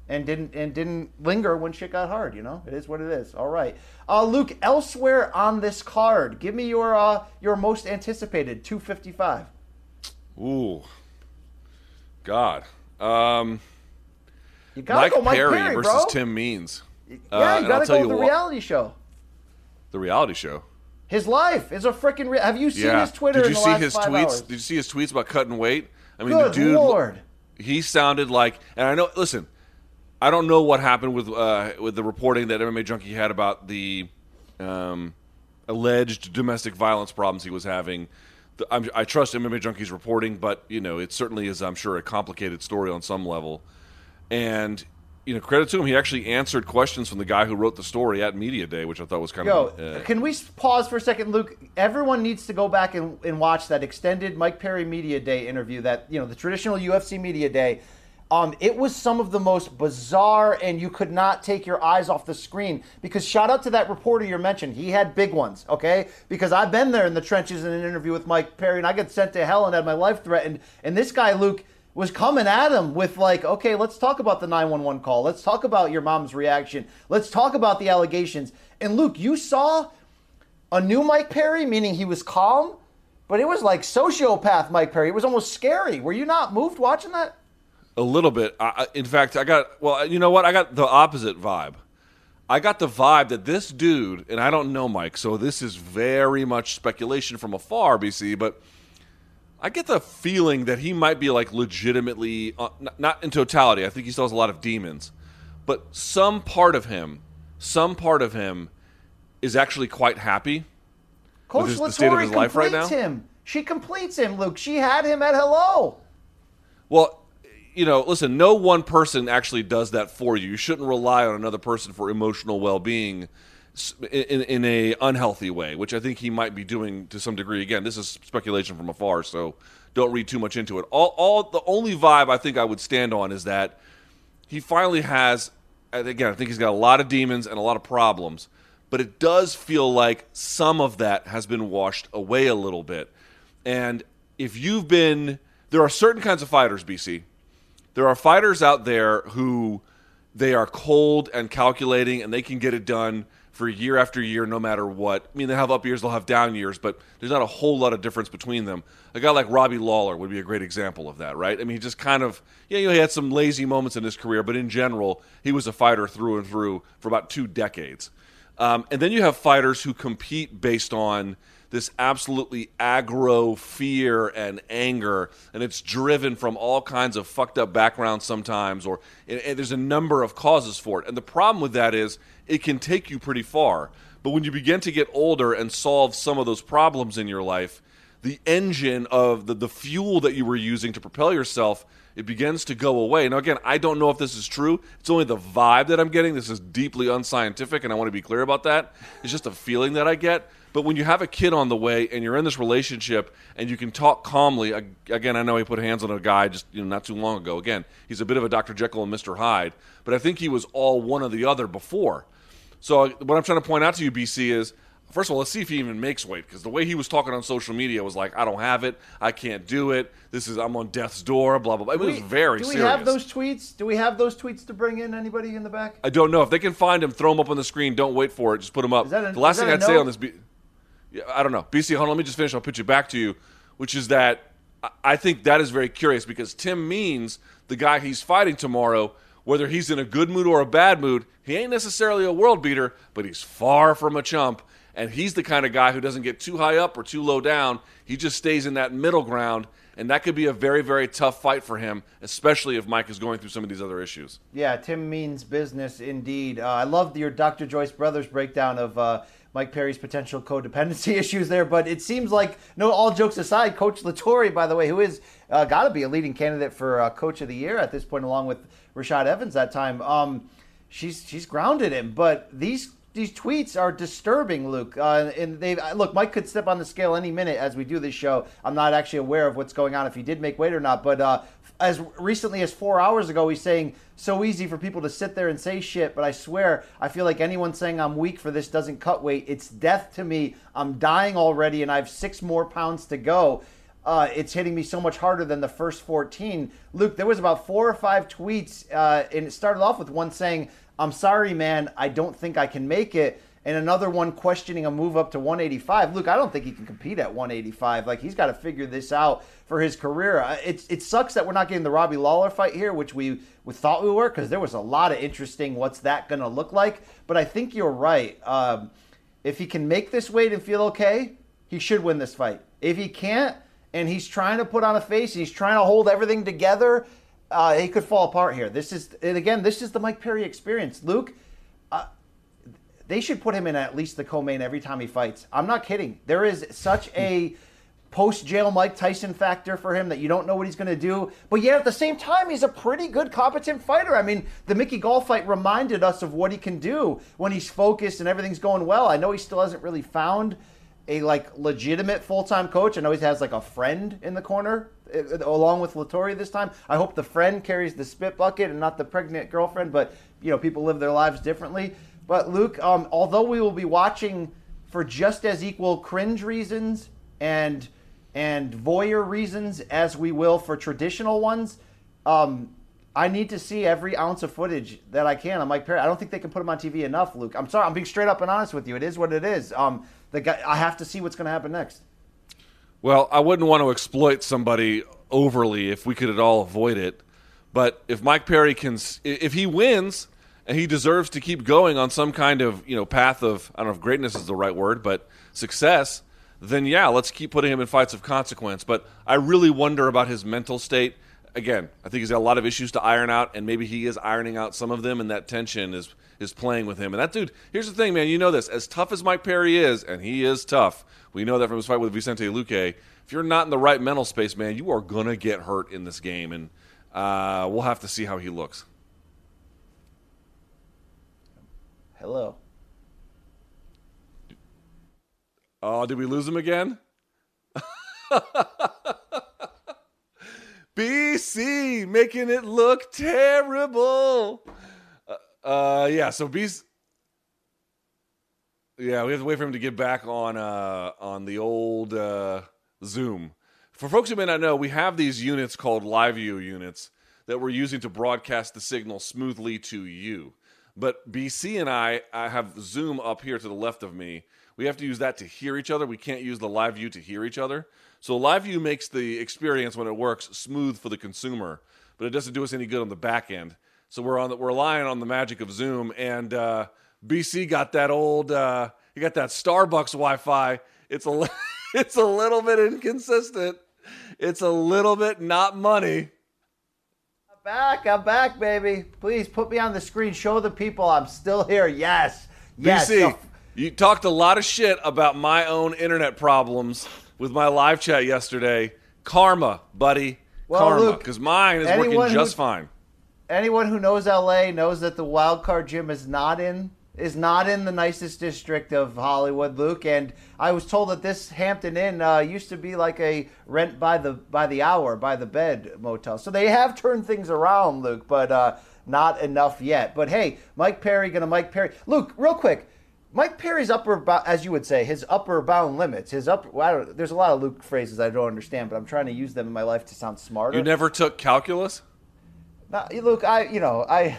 and didn't and didn't linger when shit got hard. You know, it is what it is. All right, uh, Luke. Elsewhere on this card, give me your uh, your most anticipated 255. Ooh, God. Um, you gotta Mike, go Mike Perry, Perry versus bro. Tim Means. Yeah, uh, you gotta go with the reality show. The reality show. His life is a freaking. Re- Have you seen yeah. his Twitter? Did you see his tweets? Hours? Did you see his tweets about cutting weight? I mean, Good the dude. Lord. He sounded like, and I know. Listen, I don't know what happened with uh, with the reporting that MMA Junkie had about the um, alleged domestic violence problems he was having I'm, I trust MMA Junkies reporting, but you know, it certainly is, I'm sure, a complicated story on some level. And you know, credit to him, he actually answered questions from the guy who wrote the story at Media Day, which I thought was kind Yo, of. Uh, can we pause for a second, Luke? Everyone needs to go back and, and watch that extended Mike Perry Media Day interview. That you know, the traditional UFC Media Day. Um, it was some of the most bizarre, and you could not take your eyes off the screen. Because shout out to that reporter you mentioned, he had big ones. Okay, because I've been there in the trenches in an interview with Mike Perry, and I got sent to hell and had my life threatened. And this guy, Luke, was coming at him with like, okay, let's talk about the 911 call. Let's talk about your mom's reaction. Let's talk about the allegations. And Luke, you saw a new Mike Perry, meaning he was calm, but it was like sociopath Mike Perry. It was almost scary. Were you not moved watching that? A little bit. I, in fact, I got well. You know what? I got the opposite vibe. I got the vibe that this dude, and I don't know Mike, so this is very much speculation from afar, BC. But I get the feeling that he might be like legitimately, uh, not, not in totality. I think he still has a lot of demons, but some part of him, some part of him, is actually quite happy. Coach his- the state of his life right now? him. She completes him, Luke. She had him at hello. Well, you know, listen, no one person actually does that for you. You shouldn't rely on another person for emotional well-being in, in a unhealthy way, which I think he might be doing to some degree. Again, this is speculation from afar, so don't read too much into it. All, all the only vibe I think I would stand on is that he finally has. Again, I think he's got a lot of demons and a lot of problems, but it does feel like some of that has been washed away a little bit. And if you've been, there are certain kinds of fighters, BC. There are fighters out there who they are cold and calculating and they can get it done for year after year no matter what. I mean, they have up years, they'll have down years, but there's not a whole lot of difference between them. A guy like Robbie Lawler would be a great example of that, right? I mean, he just kind of, yeah, you know, he had some lazy moments in his career, but in general, he was a fighter through and through for about two decades. Um, and then you have fighters who compete based on this absolutely aggro fear and anger, and it's driven from all kinds of fucked up backgrounds sometimes, or and, and there's a number of causes for it. And the problem with that is it can take you pretty far. But when you begin to get older and solve some of those problems in your life, the engine of the, the fuel that you were using to propel yourself it begins to go away. Now again i don't know if this is true. It's only the vibe that i'm getting. This is deeply unscientific and i want to be clear about that. It's just a feeling that i get but when you have a kid on the way and you're in this relationship and you can talk calmly again i know he put hands on a guy just you know not too long ago again he's a bit of a dr jekyll and mr hyde but i think he was all one or the other before so what I'm trying to point out to you, BC, is first of all, let's see if he even makes weight because the way he was talking on social media was like, "I don't have it, I can't do it. This is I'm on death's door." Blah blah blah. It was We- very Do we serious. have those tweets? Do we have those tweets to bring in? Anybody in the back? I don't know if they can find him, throw him up on the screen. Don't wait for it. Just put him up. Is that a- the last thing I'd say on this, B- yeah, I don't know. BC, hold on. Let me just finish. I'll pitch it back to you, which is that I- think that is very curious because Tim Means the guy he's fighting tomorrow, whether he's in a good mood or a bad mood, he ain't necessarily a world beater, but he's far from a chump. And he's the kind of guy who doesn't get too high up or too low down. He just stays in that middle ground. And that could be a very, very tough fight for him, especially if Mike is going through some of these other issues. Yeah, Tim means business indeed. Uh, I loved your Dr. Joyce Brothers breakdown of uh, Mike Perry's potential codependency *laughs* issues there, but it seems like, no, all jokes aside, Coach Latore, by the way, who is uh, got to be a leading candidate for uh, Coach of the Year at this point, along with Rashad Evans that time. Um, she's she's grounded him, but these these tweets are disturbing, Luke. Uh, and they look, Mike could step on the scale any minute as we do this show. I'm not actually aware of what's going on if he did make weight or not, but uh, as recently as four hours ago, he's saying so easy for people to sit there and say shit. But I swear, I feel like anyone saying I'm weak for this doesn't cut weight. It's death to me. I'm dying already, and I have six more pounds to go. Uh, it's hitting me so much harder than the first 14. Luke, there was about four or five tweets, uh, and it started off with one saying, I'm sorry, man, I don't think I can make it. And another one questioning a move up to 185. Luke, I don't think he can compete at 185. Like, he's got to figure this out for his career. Uh, It's, it sucks that we're not getting the Robbie Lawler fight here, which we, we thought we were, because there was a lot of interesting what's that going to look like. But I think you're right. Um, if he can make this weight and feel okay, he should win this fight. If he can't, and he's trying to put on a face and he's trying to hold everything together, uh, he could fall apart here. This is, and again, this is the Mike Perry experience. Luke, they should put him in at least the co-main every time he fights. I'm not kidding. There is such a post jail Mike Tyson factor for him that you don't know what he's going to do. But yet at the same time, he's a pretty good, competent fighter. I mean, the Mickey Gall fight reminded us of what he can do when he's focused and everything's going well. I know he still hasn't really found a like legitimate full time coach. I know he has like a friend in the corner uh, along with Vettori this time. I hope the friend carries the spit bucket and not the pregnant girlfriend. But you know, people live their lives differently. But Luke, um, although we will be watching for just as equal cringe reasons and and voyeur reasons as we will for traditional ones, um, I need to see every ounce of footage that I can Mike Perry. I don't think they can put him on TV enough, Luke. I'm sorry. I'm being straight up and honest with you. It is what it is. Um, the guy, I have to see what's going to happen next. Well, I wouldn't want to exploit somebody overly if we could at all avoid it. But if Mike Perry can, if he wins and he deserves to keep going on some kind of you know path of I don't know if greatness is the right word, but success, then yeah, let's keep putting him in fights of consequence. But I really wonder about his mental state. Again, I think he's got a lot of issues to iron out, and maybe he is ironing out some of them, and that tension is is playing with him. And that dude, here's the thing, man. You know this. As tough as Mike Perry is, and he is tough. We know that from his fight with Vicente Luque. If you're not in the right mental space, man, you are gonna get hurt in this game, and uh, we'll have to see how he looks. Hello. Oh, did we lose him again? *laughs* BC making it look terrible. Uh, uh, yeah, so BC. Yeah, we have to wait for him to get back on uh, on the old uh, Zoom. For folks who may not know, we have these units called LiveView units that we're using to broadcast the signal smoothly to you. But BC and I, I have Zoom up here to the left of me. We have to use that to hear each other. We can't use the live view to hear each other. So live view makes the experience when it works smooth for the consumer, but it doesn't do us any good on the back end. So we're on the, we're relying on the magic of Zoom. And uh, BC got that old, uh, he got that Starbucks Wi-Fi. It's a *laughs* it's a little bit inconsistent. It's a little bit not money back. I'm back, baby. Please put me on the screen. Show the people I'm still here. Yes. Yes. BC, so- you talked a lot of shit about my own internet problems with my live chat yesterday. Karma, buddy. Well, Karma. Because mine is working just who, fine. Anyone who knows LA knows that the wild card gym is not in is not in the nicest district of Hollywood, Luke. And I was told that this Hampton Inn uh, used to be like a rent by the by the hour, by the bed motel. So they have turned things around, Luke, but uh, not enough yet. But hey, Mike Perry gonna Mike Perry. Luke, real quick. Mike Perry's upper, as you would say, his upper bound limits. His upper. Well, there's a lot of Luke phrases I don't understand, but I'm trying to use them in my life to sound smarter. You never took calculus. Now, Luke, I, you know, I,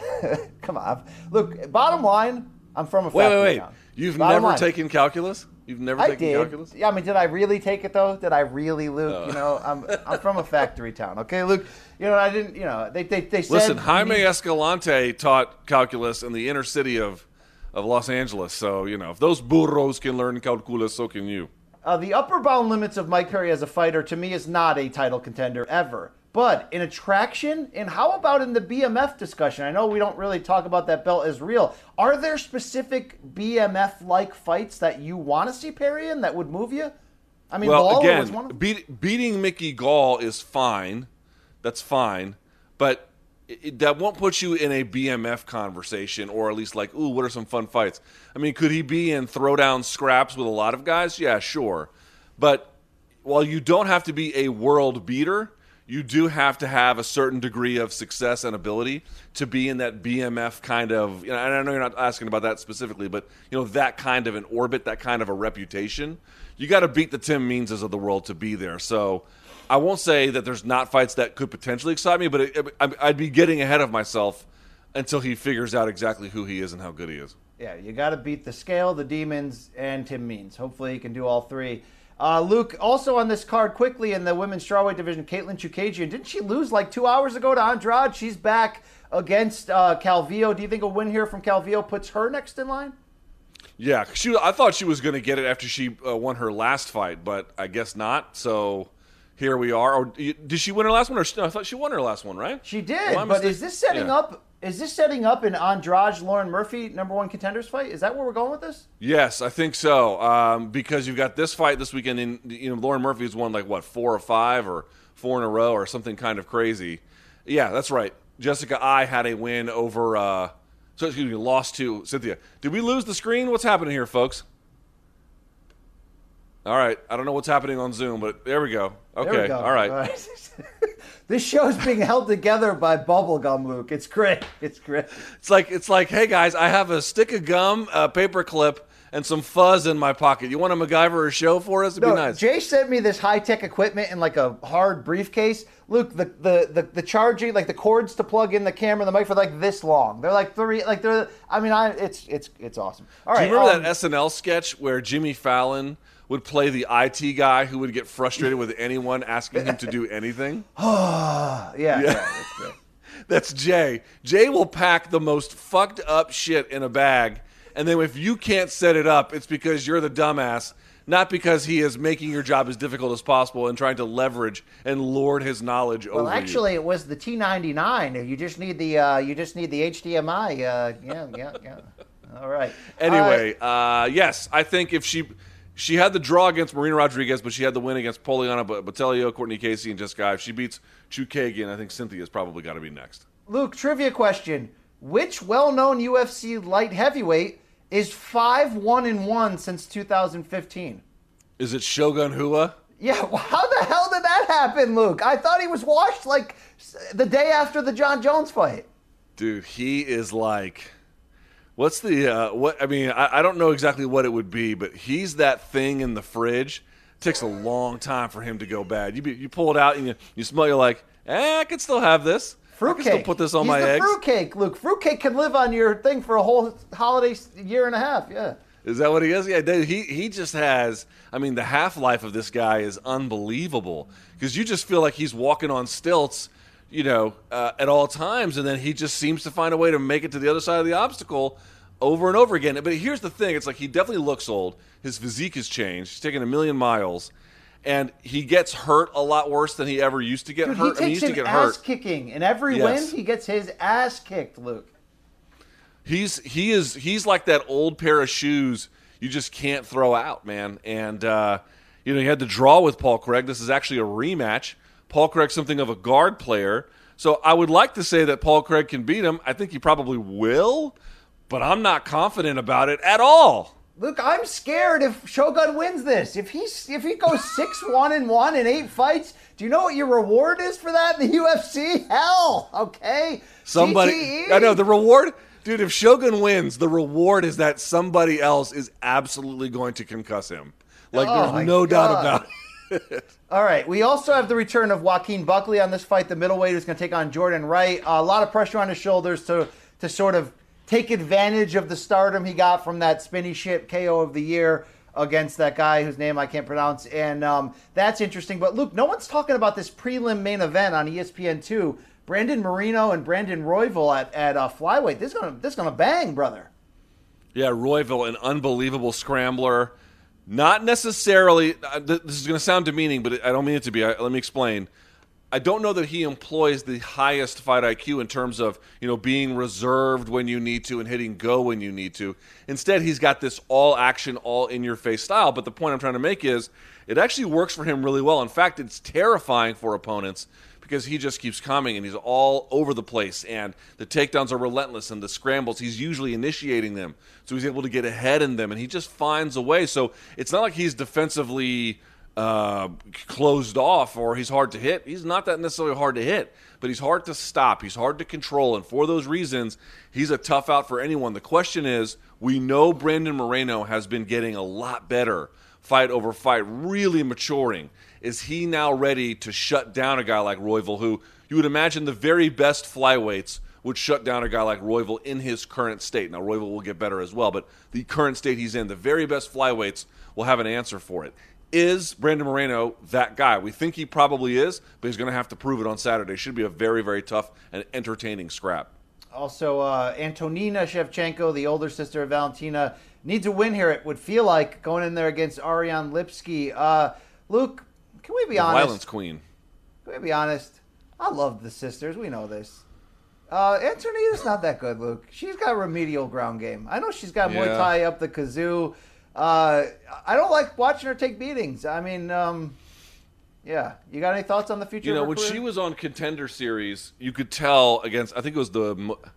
*laughs* come on. Look, bottom line, I'm from a factory. wait, wait, wait. Town. You've Bottom never line. taken calculus? You've never I taken did. calculus? Yeah, I mean, did I really take it though? Did I really, Luke? Uh. You know, I'm I'm from a factory town. Okay, Luke. You know, I didn't. You know, they they, they said. Listen, Jaime need... Escalante taught calculus in the inner city of of Los Angeles. So you know, if those burros can learn calculus, so can you. Uh, the upper bound limits of Mike Perry as a fighter, to me, is not a title contender ever. But in attraction, and how about in the BMF discussion? I know we don't really talk about that belt as real. Are there specific BMF like fights that you want to see Perry in that would move you? I mean, Gall was one. well, again, beat, beating Mickey Gall is fine. That's fine. But it, that won't put you in a BMF conversation, or at least like, ooh, what are some fun fights? I mean, could he be in throwdown scraps with a lot of guys? Yeah, sure. But while you don't have to be a world beater, you do have to have a certain degree of success and ability to be in that BMF kind of. You know, and I know you're not asking about that specifically, but you know that kind of an orbit, that kind of a reputation. You got to beat the Tim Meanses of the world to be there. So I won't say that there's not fights that could potentially excite me, but it, it, I'd be getting ahead of myself until he figures out exactly who he is and how good he is. Yeah, you got to beat the scale, the demons, and Tim Means. Hopefully, he can do all three. Uh, Luke, also on this card quickly in the women's strawweight division, Katlyn Chookagian. Didn't she lose like two hours ago to Andrade? She's back against uh, Calvillo. Do you think a win here from Calvillo puts her next in line? Yeah, she. I thought she was going to get it after she uh, won her last fight, but I guess not. So here we are. Or did she win her last one? Or I thought she won her last one, right? She did. Well, but is this setting yeah. up is this setting up an Andrade Lauren Murphy number one contenders fight? Is that where we're going with this? Yes, I think so. Um, because you've got this fight this weekend, and you know Lauren Murphy's won like what four or five or four in a row or something kind of crazy. Yeah, that's right. Jessica Eye had a win over. Uh, so excuse me, lost to Cynthia. Did we lose the screen? What's happening here, folks? All right, I don't know what's happening on Zoom, but there we go. Okay, There we go. all right. *laughs* this show is being held together by bubblegum, Luke. It's great. It's great. It's like it's like, hey guys, I have a stick of gum, a paper clip, and some fuzz in my pocket. You want a MacGyver show for us? It'd No, be nice. Jay sent me this high tech equipment in like a hard briefcase. Luke, the, the the the charging, like the cords to plug in the camera and the mic for like this long. They're like three, like they're. I mean, I it's it's it's awesome. All Do right, you remember um, that SNL sketch where Jimmy Fallon would play the IT guy who would get frustrated with anyone asking him to do *laughs* anything? *sighs* yeah, yeah. that's. *laughs* That's Jay. Jay will pack the most fucked up shit in a bag, and then if you can't set it up, it's because you're the dumbass, not because he is making your job as difficult as possible and trying to leverage and lord his knowledge over Well, you. actually, it was the T99. You just need the uh, you just need the HDMI. Uh, yeah, yeah, yeah. All right. *laughs* Anyway, uh, yes, I think if she she had the draw against Marina Rodriguez, but she had the win against Poliana B- Botelho, Courtney Casey, and Jessica. If she beats Chu Chookagian, I think Cynthia's probably got to be next. Luke, trivia question: Which well-known UFC light heavyweight is five one and one since 2015? Is it Shogun Rua? Yeah, well, *laughs* how the hell did that happen, Luke? I thought he was washed like the day after the Jon Jones fight. Dude, he is like, what's the uh, what? I mean, I, I don't know exactly what it would be, but he's that thing in the fridge. takes a long time for him to go bad. You be, you pull it out and you, you smell. You're like, eh, I could still have this. I can Fruitcake. still put this on He's my the eggs. Fruitcake, Luke. Fruitcake can live on your thing for a whole holiday year and a half. Yeah. Is that what he is? Yeah, dude, he he just has. I mean, the half life of this guy is unbelievable because you just feel like he's walking on stilts, you know, uh, at all times, and then he just seems to find a way to make it to the other side of the obstacle over and over again. But here's the thing: it's like he definitely looks old. His physique has changed. He's taken a million miles. And he gets hurt a lot worse than he ever used to get Dude, hurt. he I mean, he used to get ass hurt. kicking. In every Yes. win, he gets his ass kicked, Luke. He's he is he's like that old pair of shoes you just can't throw out, man. And uh, you know, he had to draw with Paul Craig. This is actually a rematch. Paul Craig's something of a guard player, so I would like to say that Paul Craig can beat him. I think he probably will, but I'm not confident about it at all. Luke, I'm scared if Shogun wins this. If he's if he goes *laughs* six one and one in eight fights, do you know what your reward is for that in the *laughs* UFC? Hell, okay. Somebody, CTE? I know the reward, dude. If Shogun wins, the reward is that somebody else is absolutely going to concuss him. Like Oh, there's no doubt about *laughs* it. All right. We also have the return of Joaquin Buckley on this fight, the middleweight who's going to take on Jordan Wright. a lot of pressure on his shoulders to to sort of take advantage of the stardom he got from that spinny ship KO of the year against that guy whose name I can't pronounce, and um, that's interesting. But Luke, no one's talking about this prelim main event on E ESPN two. Brandon Moreno and Brandon Royval at at uh, flyweight. This is gonna this is gonna bang, brother. Yeah, Royval, an unbelievable scrambler. Not necessarily. uh, This is going to sound demeaning, but I don't mean it to be. Let me explain. I don't know that he employs the highest fight IQ in terms of you know being reserved when you need to and hitting go when you need to. Instead, he's got this all action, all in your face style. But the point I'm trying to make is it actually works for him really well. In fact, it's terrifying for opponents because he just keeps coming and he's all over the place and the takedowns are relentless and the scrambles he's usually initiating them. So he's able to get ahead in them and he just finds a way. So it's not like he's defensively uh, closed off or he's hard to hit. He's not that necessarily hard to hit but he's hard to stop. He's hard to control and for those reasons he's a tough out for anyone. The question is we know brandon moreno has been getting a lot better fight over fight, really maturing. Is he now ready to shut down a guy like Royval, who you would imagine the very best flyweights would shut down a guy like Royval in his current state? Now, Royval will get better as well, but the current state he's in, the very best flyweights will have an answer for it. Is Brandon Moreno that guy? We think he probably is, but he's going to have to prove it on Saturday. Should be a very, very tough and entertaining scrap. Also, uh, Antonina Shevchenko, the older sister of Valentina, needs a win here. It would feel like going in there against Ariane Lipski. Uh, Luke, can we be The honest? violence queen. Can we be honest? I love the sisters. We know this. Uh, Antonina's not that good, Luke. She's got remedial ground game. I know she's got Muay Yeah. Thai up the kazoo. Uh, I don't like watching her take beatings. I mean, um, yeah. You got any thoughts on the future? You know, when career? she was on Contender Series, you could tell against. I think it was the. I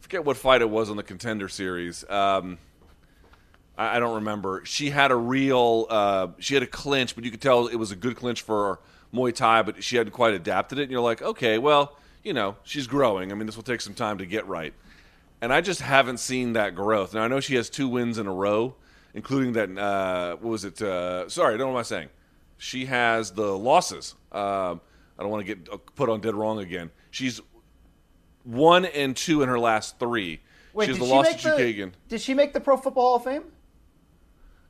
forget what fight it was on the Contender Series. Um, I, I don't remember. She had a real. Uh, she had a clinch, but you could tell it was a good clinch for Muay Thai, but she hadn't quite adapted it. And you're like, okay, well, you know, she's growing. I mean, this will take some time to get right. And I just haven't seen that growth. Now I know she has two wins in a row, including that. Uh, what was it? Uh, sorry, I don't know what I'm saying. She has the losses. Um, I don't want to get uh, put on dead wrong again. She's one and two in her last three. Wait, she has did the she loss to Chookagian. Did she make the Pro Football Hall of Fame?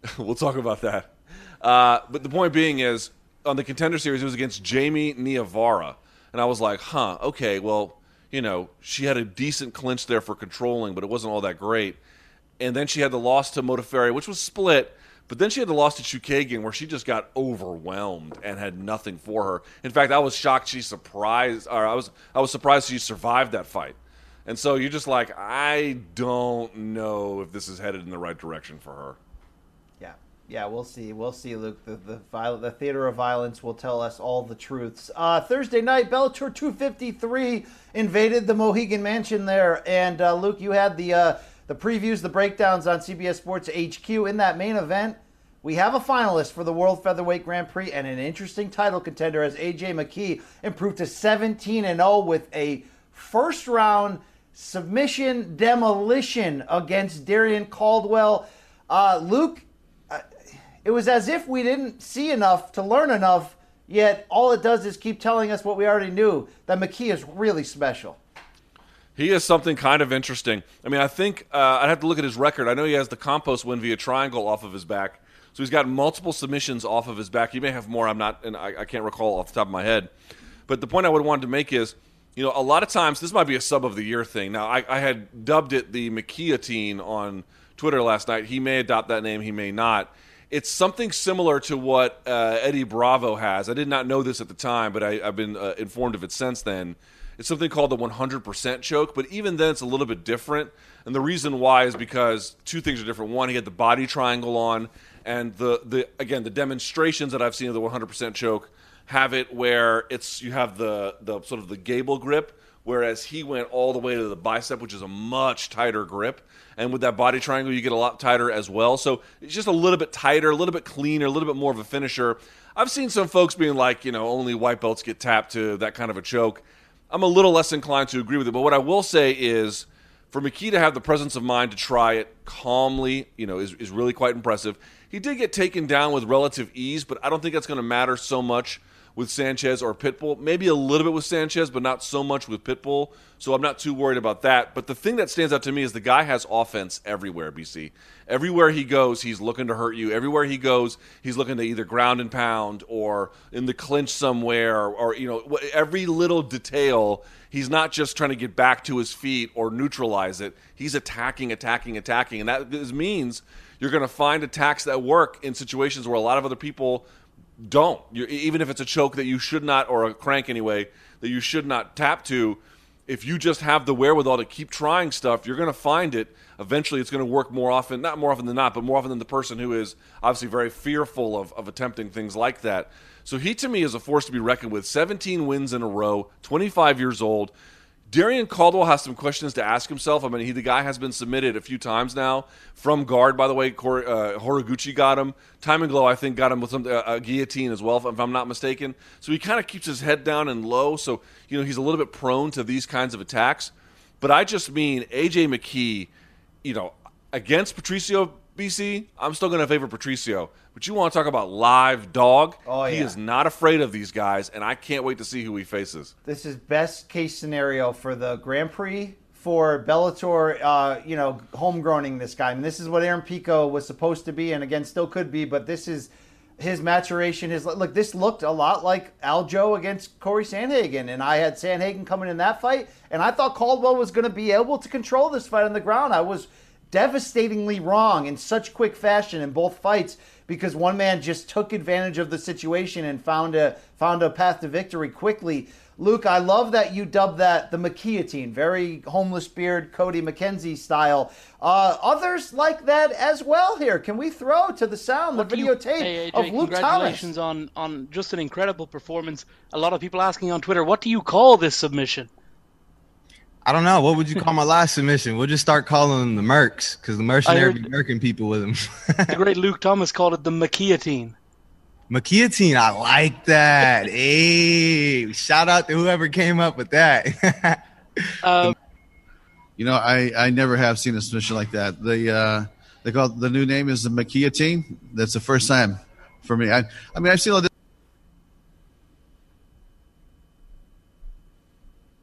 *laughs* we'll talk about that. Uh, but the point being is, on the contender series, it was against Jamie Niavara, and I was like, "Huh, okay, well, you know, she had a decent clinch there for controlling, but it wasn't all that great." And then she had the loss to Modafferi, which was split. But then she had the loss to Chookagian, where she just got overwhelmed and had nothing for her. In fact, I was shocked she surprised, or I was I was surprised she survived that fight. And so you're just like, I don't know if this is headed in the right direction for her. Yeah, we'll see. We'll see, Luke. The the, viol- the theater of violence will tell us all the truths. Uh, Thursday night, Bellator 253 invaded the Mohegan Mansion there, and uh, Luke, you had the uh, the previews, the breakdowns on CBS Sports HQ. In that main event, we have a finalist for the World Featherweight Grand Prix and an interesting title contender as AJ McKee improved to 17 and 0 with a first round submission demolition against Darrion Caldwell. Uh, Luke, it was as if we didn't see enough to learn enough, yet all it does is keep telling us what we already knew that McKee is really special. He is something kind of interesting. I mean, I think uh, I'd have to look at his record. I know he has the compost win via triangle off of his back, so he's got multiple submissions off of his back. He may have more. I'm not, and I, I can't recall off the top of my head. But the point I would want to make is, you know, a lot of times this might be a sub of the year thing. Now, I, I had dubbed it the McKeotine on Twitter last night. He may adopt that name. He may not. It's something similar to what uh, Eddie Bravo has. I did not know this at the time, but I, I've been uh, informed of it since then. It's something called the 100% choke, but even then it's a little bit different. And the reason why is because two things are different. One, he had the body triangle on, and the, the again the demonstrations that I've seen of the 100% choke have it where it's you have the the sort of the gable grip, whereas he went all the way to the bicep, which is a much tighter grip. And with that body triangle, you get a lot tighter as well. So it's just a little bit tighter, a little bit cleaner, a little bit more of a finisher. I've seen some folks being like, you know, only white belts get tapped to that kind of a choke. I'm a little less inclined to agree with it. But what I will say is, for McKee to have the presence of mind to try it calmly, you know, is, is really quite impressive. He did get taken down with relative ease, but I don't think that's going to matter so much with Sanchez or Pitbull. Maybe a little bit with Sanchez, but not so much with Pitbull. So I'm not too worried about that. But the thing that stands out to me is the guy has offense everywhere, BC. Everywhere he goes, he's looking to hurt you. Everywhere he goes, he's looking to either ground and pound or in the clinch somewhere or, or you know, every little detail. He's not just trying to get back to his feet or neutralize it. He's attacking, attacking, attacking. And that means you're going to find attacks that work in situations where a lot of other people don't. you even if it's a choke that you should not, or a crank anyway, that you should not tap to, if you just have the wherewithal to keep trying stuff, you're going to find it. Eventually, it's going to work more often, not more often than not, but more often than the person who is obviously very fearful of, of attempting things like that. So he, to me, is a force to be reckoned with. 17 wins in a row, 25 years old. Darrion Caldwell has some questions to ask himself. I mean, he the guy has been submitted a few times now from guard. By the way, Cor- uh, got him. Time and Glow, I think, got him with some uh, a guillotine as well, if, if I'm not mistaken. So he kind of keeps his head down and low. So you know he's a little bit prone to these kinds of attacks. But I just mean AJ McKee, you know, against Patricio BC, I'm still going to favor Patricio. But you want to talk about live dog? Oh, He yeah. is not afraid of these guys, and I can't wait to see who he faces. This is best case scenario for the Grand Prix for Bellator. Uh, you know, homegrowning this guy. I mean, this is what Aaron Pico was supposed to be, and again, still could be. But this is his maturation. His look. This looked a lot like Aljo against Cory Sandhagen, and I had Sandhagen coming in that fight, and I thought Caldwell was going to be able to control this fight on the ground. I was devastatingly wrong in such quick fashion in both fights because one man just took advantage of the situation and found a found a path to victory quickly. Luke, I love that you dubbed that the McKeotine, very homeless beard, Cody McKenzie style. Uh, others like that as well here. Can we throw to the sound What the you- videotape hey, AJ, of Luke congratulations Thomas? on on just an incredible performance. A lot of people asking on Twitter, what do you call this submission? I don't know. What would you call my last submission? We'll just start calling them the Mercs because the mercenary heard- be murking people with them. *laughs* The great Luke Thomas called it the McKeotine. Makiatine, I like that. *laughs* hey, shout out to whoever came up with that. *laughs* Uh, You know, I, I never have seen a submission like that. The uh, they call the new name is the Makia. That's the first time for me. I I mean I've seen all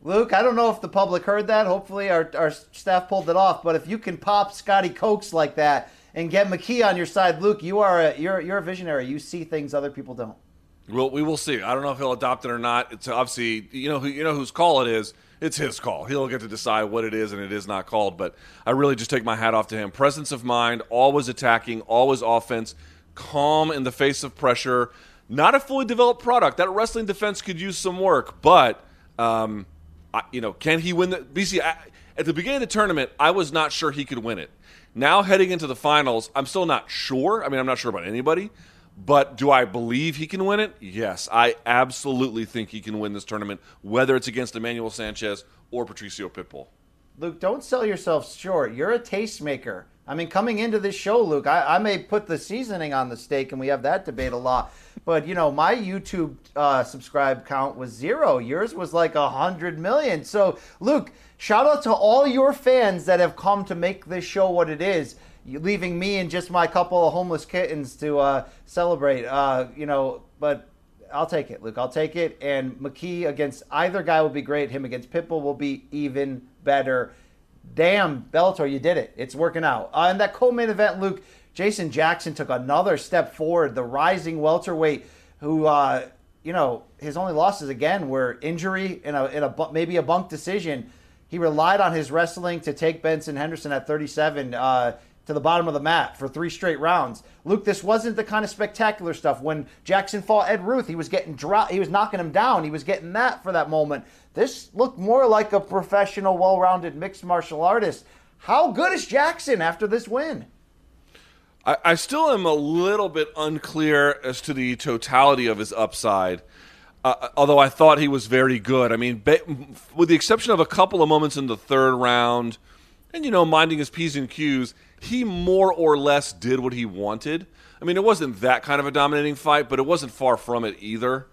Luke, I don't know if the public heard that. Hopefully, our, our staff pulled it off. But if you can pop Scotty Cokes like that and get McKee on your side, Luke, you are a, you're you're a visionary. You see things other people don't. Well, we will see. I don't know if he'll adopt it or not. It's obviously you know who you know whose call it is. It's his call. He'll get to decide what it is, and it is not called. But I really just take my hat off to him. Presence of mind, always attacking, always offense, calm in the face of pressure. Not a fully developed product. That wrestling defense could use some work, but um, You know, can he win the BC? I, at the beginning of the tournament, I was not sure he could win it. Now heading into the finals, I'm still not sure. I mean, I'm not sure about anybody, but do I believe he can win it? Yes, I absolutely think he can win this tournament, whether it's against Emmanuel Sanchez or Patricio Pitbull. Luke, don't sell yourself short. You're a tastemaker. I mean, coming into this show, Luke, I, I may put the seasoning on the steak, and we have that debate a lot. But you know, my YouTube uh, subscribe count was zero. Yours was like a hundred million. So, Luke, shout out to all your fans that have come to make this show what it is. Leaving me and just my couple of homeless kittens to uh, celebrate. Uh, you know, but I'll take it, Luke. I'll take it. And McKee against either guy will be great. Him against Pitbull will be even better. Damn, Bellator, you did it. It's working out. Uh, and that co-main event, Luke, Jason Jackson took another step forward. The rising welterweight, who uh, you know his only losses again were injury in a in a maybe a bunk decision. He relied on his wrestling to take Benson Henderson at 37 uh, to the bottom of the mat for three straight rounds. Luke, this wasn't the kind of spectacular stuff. When Jackson fought Ed Ruth, he was getting dro- he was knocking him down. He was getting that for that moment. This looked more like a professional, well-rounded mixed martial artist. How good is Jackson after this win? I, I still am a little bit unclear as to the totality of his upside. Uh, although I thought he was very good. I mean, with the exception of a couple of moments in the third round, and you know, minding his p's and q's, he more or less did what he wanted. I mean, it wasn't that kind of a dominating fight, but it wasn't far from it either.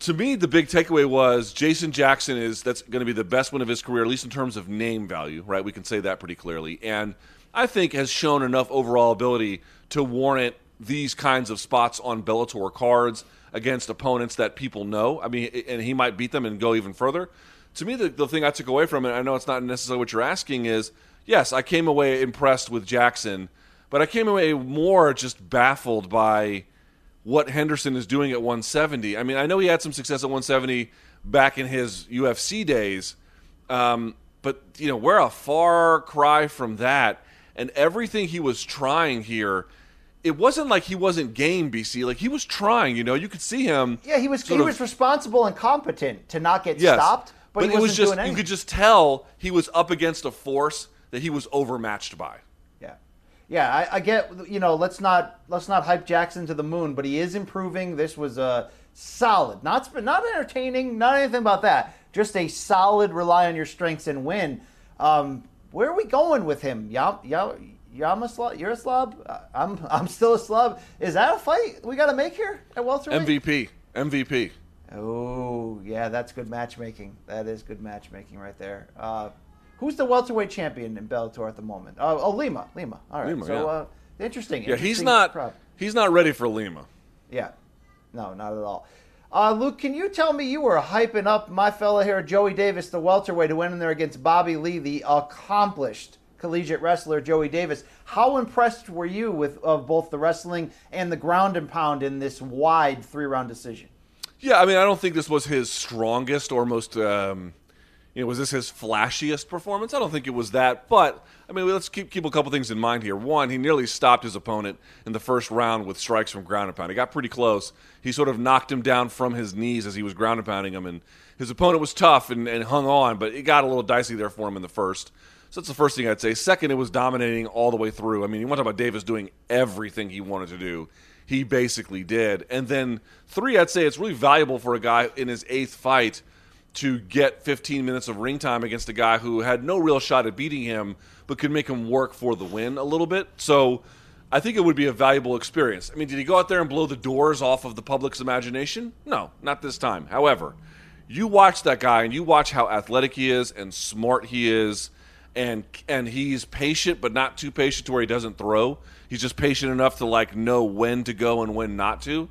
To me, the big takeaway was Jason Jackson is that's going to be the best win of his career, at least in terms of name value, right? We can say that pretty clearly, and I think has shown enough overall ability to warrant these kinds of spots on Bellator cards against opponents that people know. I mean, and he might beat them and go even further. To me, the, the thing I took away from it, I know it's not necessarily what you're asking, is yes, I came away impressed with Jackson, but I came away more just baffled by what Henderson is doing at 170. I mean, I know he had some success at 170 back in his UFC days, um, but you know we're a far cry from that. And everything he was trying here, it wasn't like he wasn't game, BC. Like he was trying. You know, you could see him. Yeah, he was he of- was responsible and competent to not get Yes. stopped, but, he it was just you could just tell he was up against a force that he was overmatched by. Yeah, yeah. I, I get. You know, let's not let's not hype Jackson to the moon, but he is improving. This was a solid, not not entertaining, not anything about that. Just a solid, rely on your strengths and win. Um, where are we going with him? Yam, you're a Uh, I'm I'm still a slub. Is that a fight we got to make here at welterweight? MVP, MVP. Oh, yeah, that's good matchmaking. That is good matchmaking right there. Uh, who's the welterweight champion in Bellator at the moment? Oh, oh Lima, Lima. All right. Lima, so yeah. uh, interesting. Yeah, he's not. prop. He's not ready for Lima. Yeah, no, not at all. Uh, Luke, can you tell me you were hyping up my fella here, Joey Davis, the welterweight, who went in there against Bobby Lee, the accomplished collegiate wrestler Joey Davis. How impressed were you with of both the wrestling and the ground and pound in this wide three round decision? Yeah, I mean, I don't think this was his strongest or most, um, You know, was this his flashiest performance? I don't think it was that, but I mean, let's keep keep a couple things in mind here. One, he nearly stopped his opponent in the first round with strikes from ground and pound. He got pretty close. He sort of knocked him down from his knees as he was ground and pounding him, and his opponent was tough and, and hung on, but it got a little dicey there for him in the first. So that's the first thing I'd say. Second, it was dominating all the way through. I mean, you want to talk about Davis doing everything he wanted to do. He basically did. And then three, I'd say it's really valuable for a guy in his eighth fight to get 15 minutes of ring time against a guy who had no real shot at beating him, but could make him work for the win a little bit. So I think it would be a valuable experience. I mean, did he go out there and blow the doors off of the public's imagination? No, not this time. However, you watch that guy and you watch how athletic he is and smart he is and and he's patient but not too patient to where he doesn't throw. He's just patient enough to like know when to go and when not to.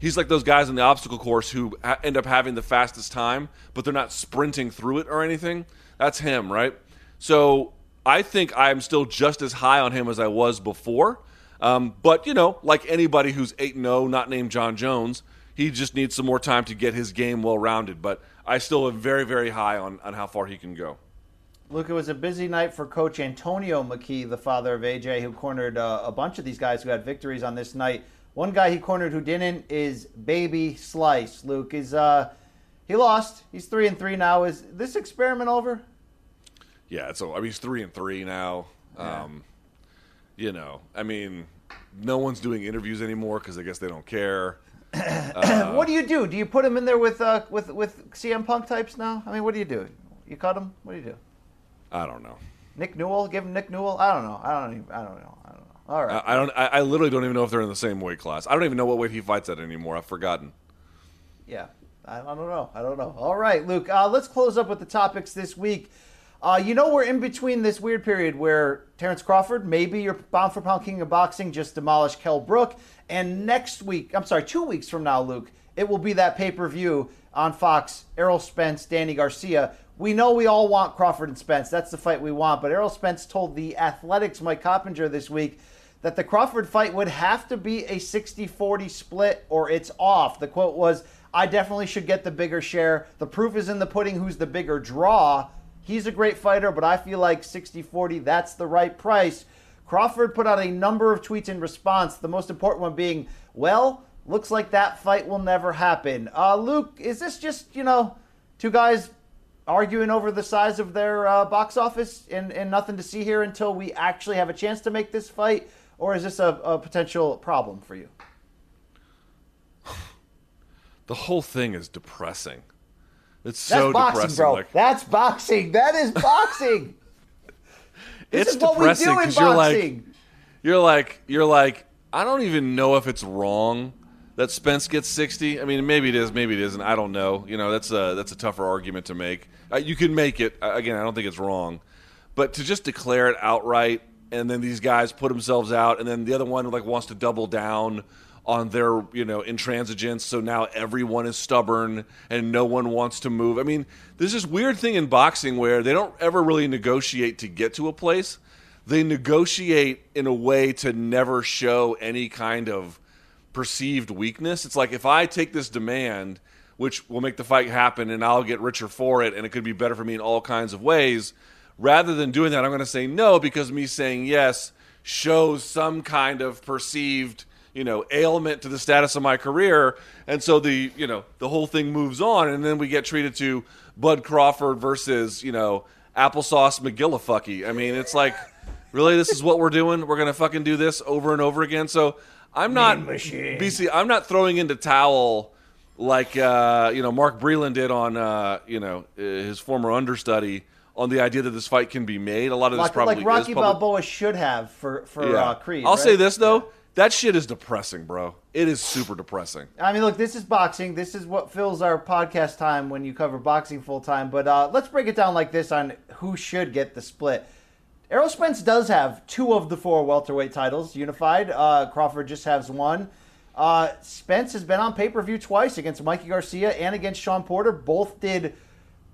He's like those guys in the obstacle course who end up having the fastest time, but they're not sprinting through it or anything. That's him, right? So I think I'm still just as high on him as I was before. Um, but you know, like anybody who's eight and zero, not named Jon Jones, he just needs some more time to get his game well rounded. But I still am very, very high on on how far he can go. Look, it was a busy night for Coach Antonio McKee, the father of AJ, who cornered uh, a bunch of these guys who had victories on this night. One guy he cornered who didn't is Baby Slice. Luke is uh, he lost. He's three and three now. Is this experiment over? Yeah, so I mean he's three and three now. Yeah. Um, you know, I mean, no one's doing interviews anymore because I guess they don't care. Uh, *coughs* what do you do? Do you put him in there with uh, with with CM Punk types now? I mean, what do you do? You cut him? What do you do? I don't know. Nick Newell? Give him Nick Newell? I don't know. I don't even. I don't know. I don't know. All right. I, I don't. I, I, literally don't even know if they're in the same weight class. I don't even know what weight he fights at anymore. I've forgotten. Yeah, I, I don't know. I don't know. All right, Luke. Uh, let's close up with the topics this week. Uh, you know, we're in between this weird period where Terrence Crawford, maybe your pound for pound king of boxing, just demolished Kell Brook. And next week, I'm sorry, two weeks from now, Luke, it will be that pay per view on Fox Errol Spence, Danny Garcia. We know we all want Crawford and Spence. That's the fight we want. But Errol Spence told the Athletic's, Mike Coppinger, this week that the Crawford fight would have to be a 60 40 split or it's off. The quote was, I definitely should get the bigger share. The proof is in the pudding who's the bigger draw. He's a great fighter, but I feel like 60 40, that's the right price. Crawford put out a number of tweets in response, the most important one being, well, looks like that fight will never happen. Uh, Luke, is this just, you know, two guys arguing over the size of their uh, box office and, and nothing to see here until we actually have a chance to make this fight? Or is this a, a potential problem for you? *sighs* The whole thing is depressing. It's That's so boxing, depressing. bro. Like, That's boxing. That is boxing. *laughs* this it's is what we do in because you're like, boxing. you're like, you're like, I don't even know if it's wrong that Spence gets 60. I mean, maybe it is, maybe it isn't. I don't know. You know, that's a that's a tougher argument to make. Uh, you can make it again. I don't think it's wrong, but to just declare it outright, and then these guys put themselves out, and then the other one like wants to double down on their you know intransigence. So now everyone is stubborn and no one wants to move. I mean, there's this weird thing in boxing where they don't ever really negotiate to get to a place. They negotiate in a way to never show any kind of perceived weakness. It's like if I take this demand, which will make the fight happen and I'll get richer for it and it could be better for me in all kinds of ways, rather than doing that, I'm going to say no because me saying yes shows some kind of perceived, you know, ailment to the status of my career. And so the, you know, the whole thing moves on and then we get treated to Bud Crawford versus, you know, applesauce McGillifucky. I mean, it's like, really, this is what we're doing? We're going to fucking do this over and over again. So I'm not BC. I'm not throwing into towel like uh, you know Mark Breland did on uh, you know his former understudy on the idea that this fight can be made. A lot of this Like, probably like Rocky. Balboa should have for for Yeah. uh, Creed. I'll right? say this though. That shit is depressing, bro. It is super depressing. I mean, look, this is boxing. This is what fills our podcast time when you cover boxing full time. But uh, let's break it down like this on who should get the split. Errol Spence does have two of the four welterweight titles unified. Uh, Crawford just has one. Uh, Spence has been on pay per view twice against Mikey Garcia and against Sean Porter. Both did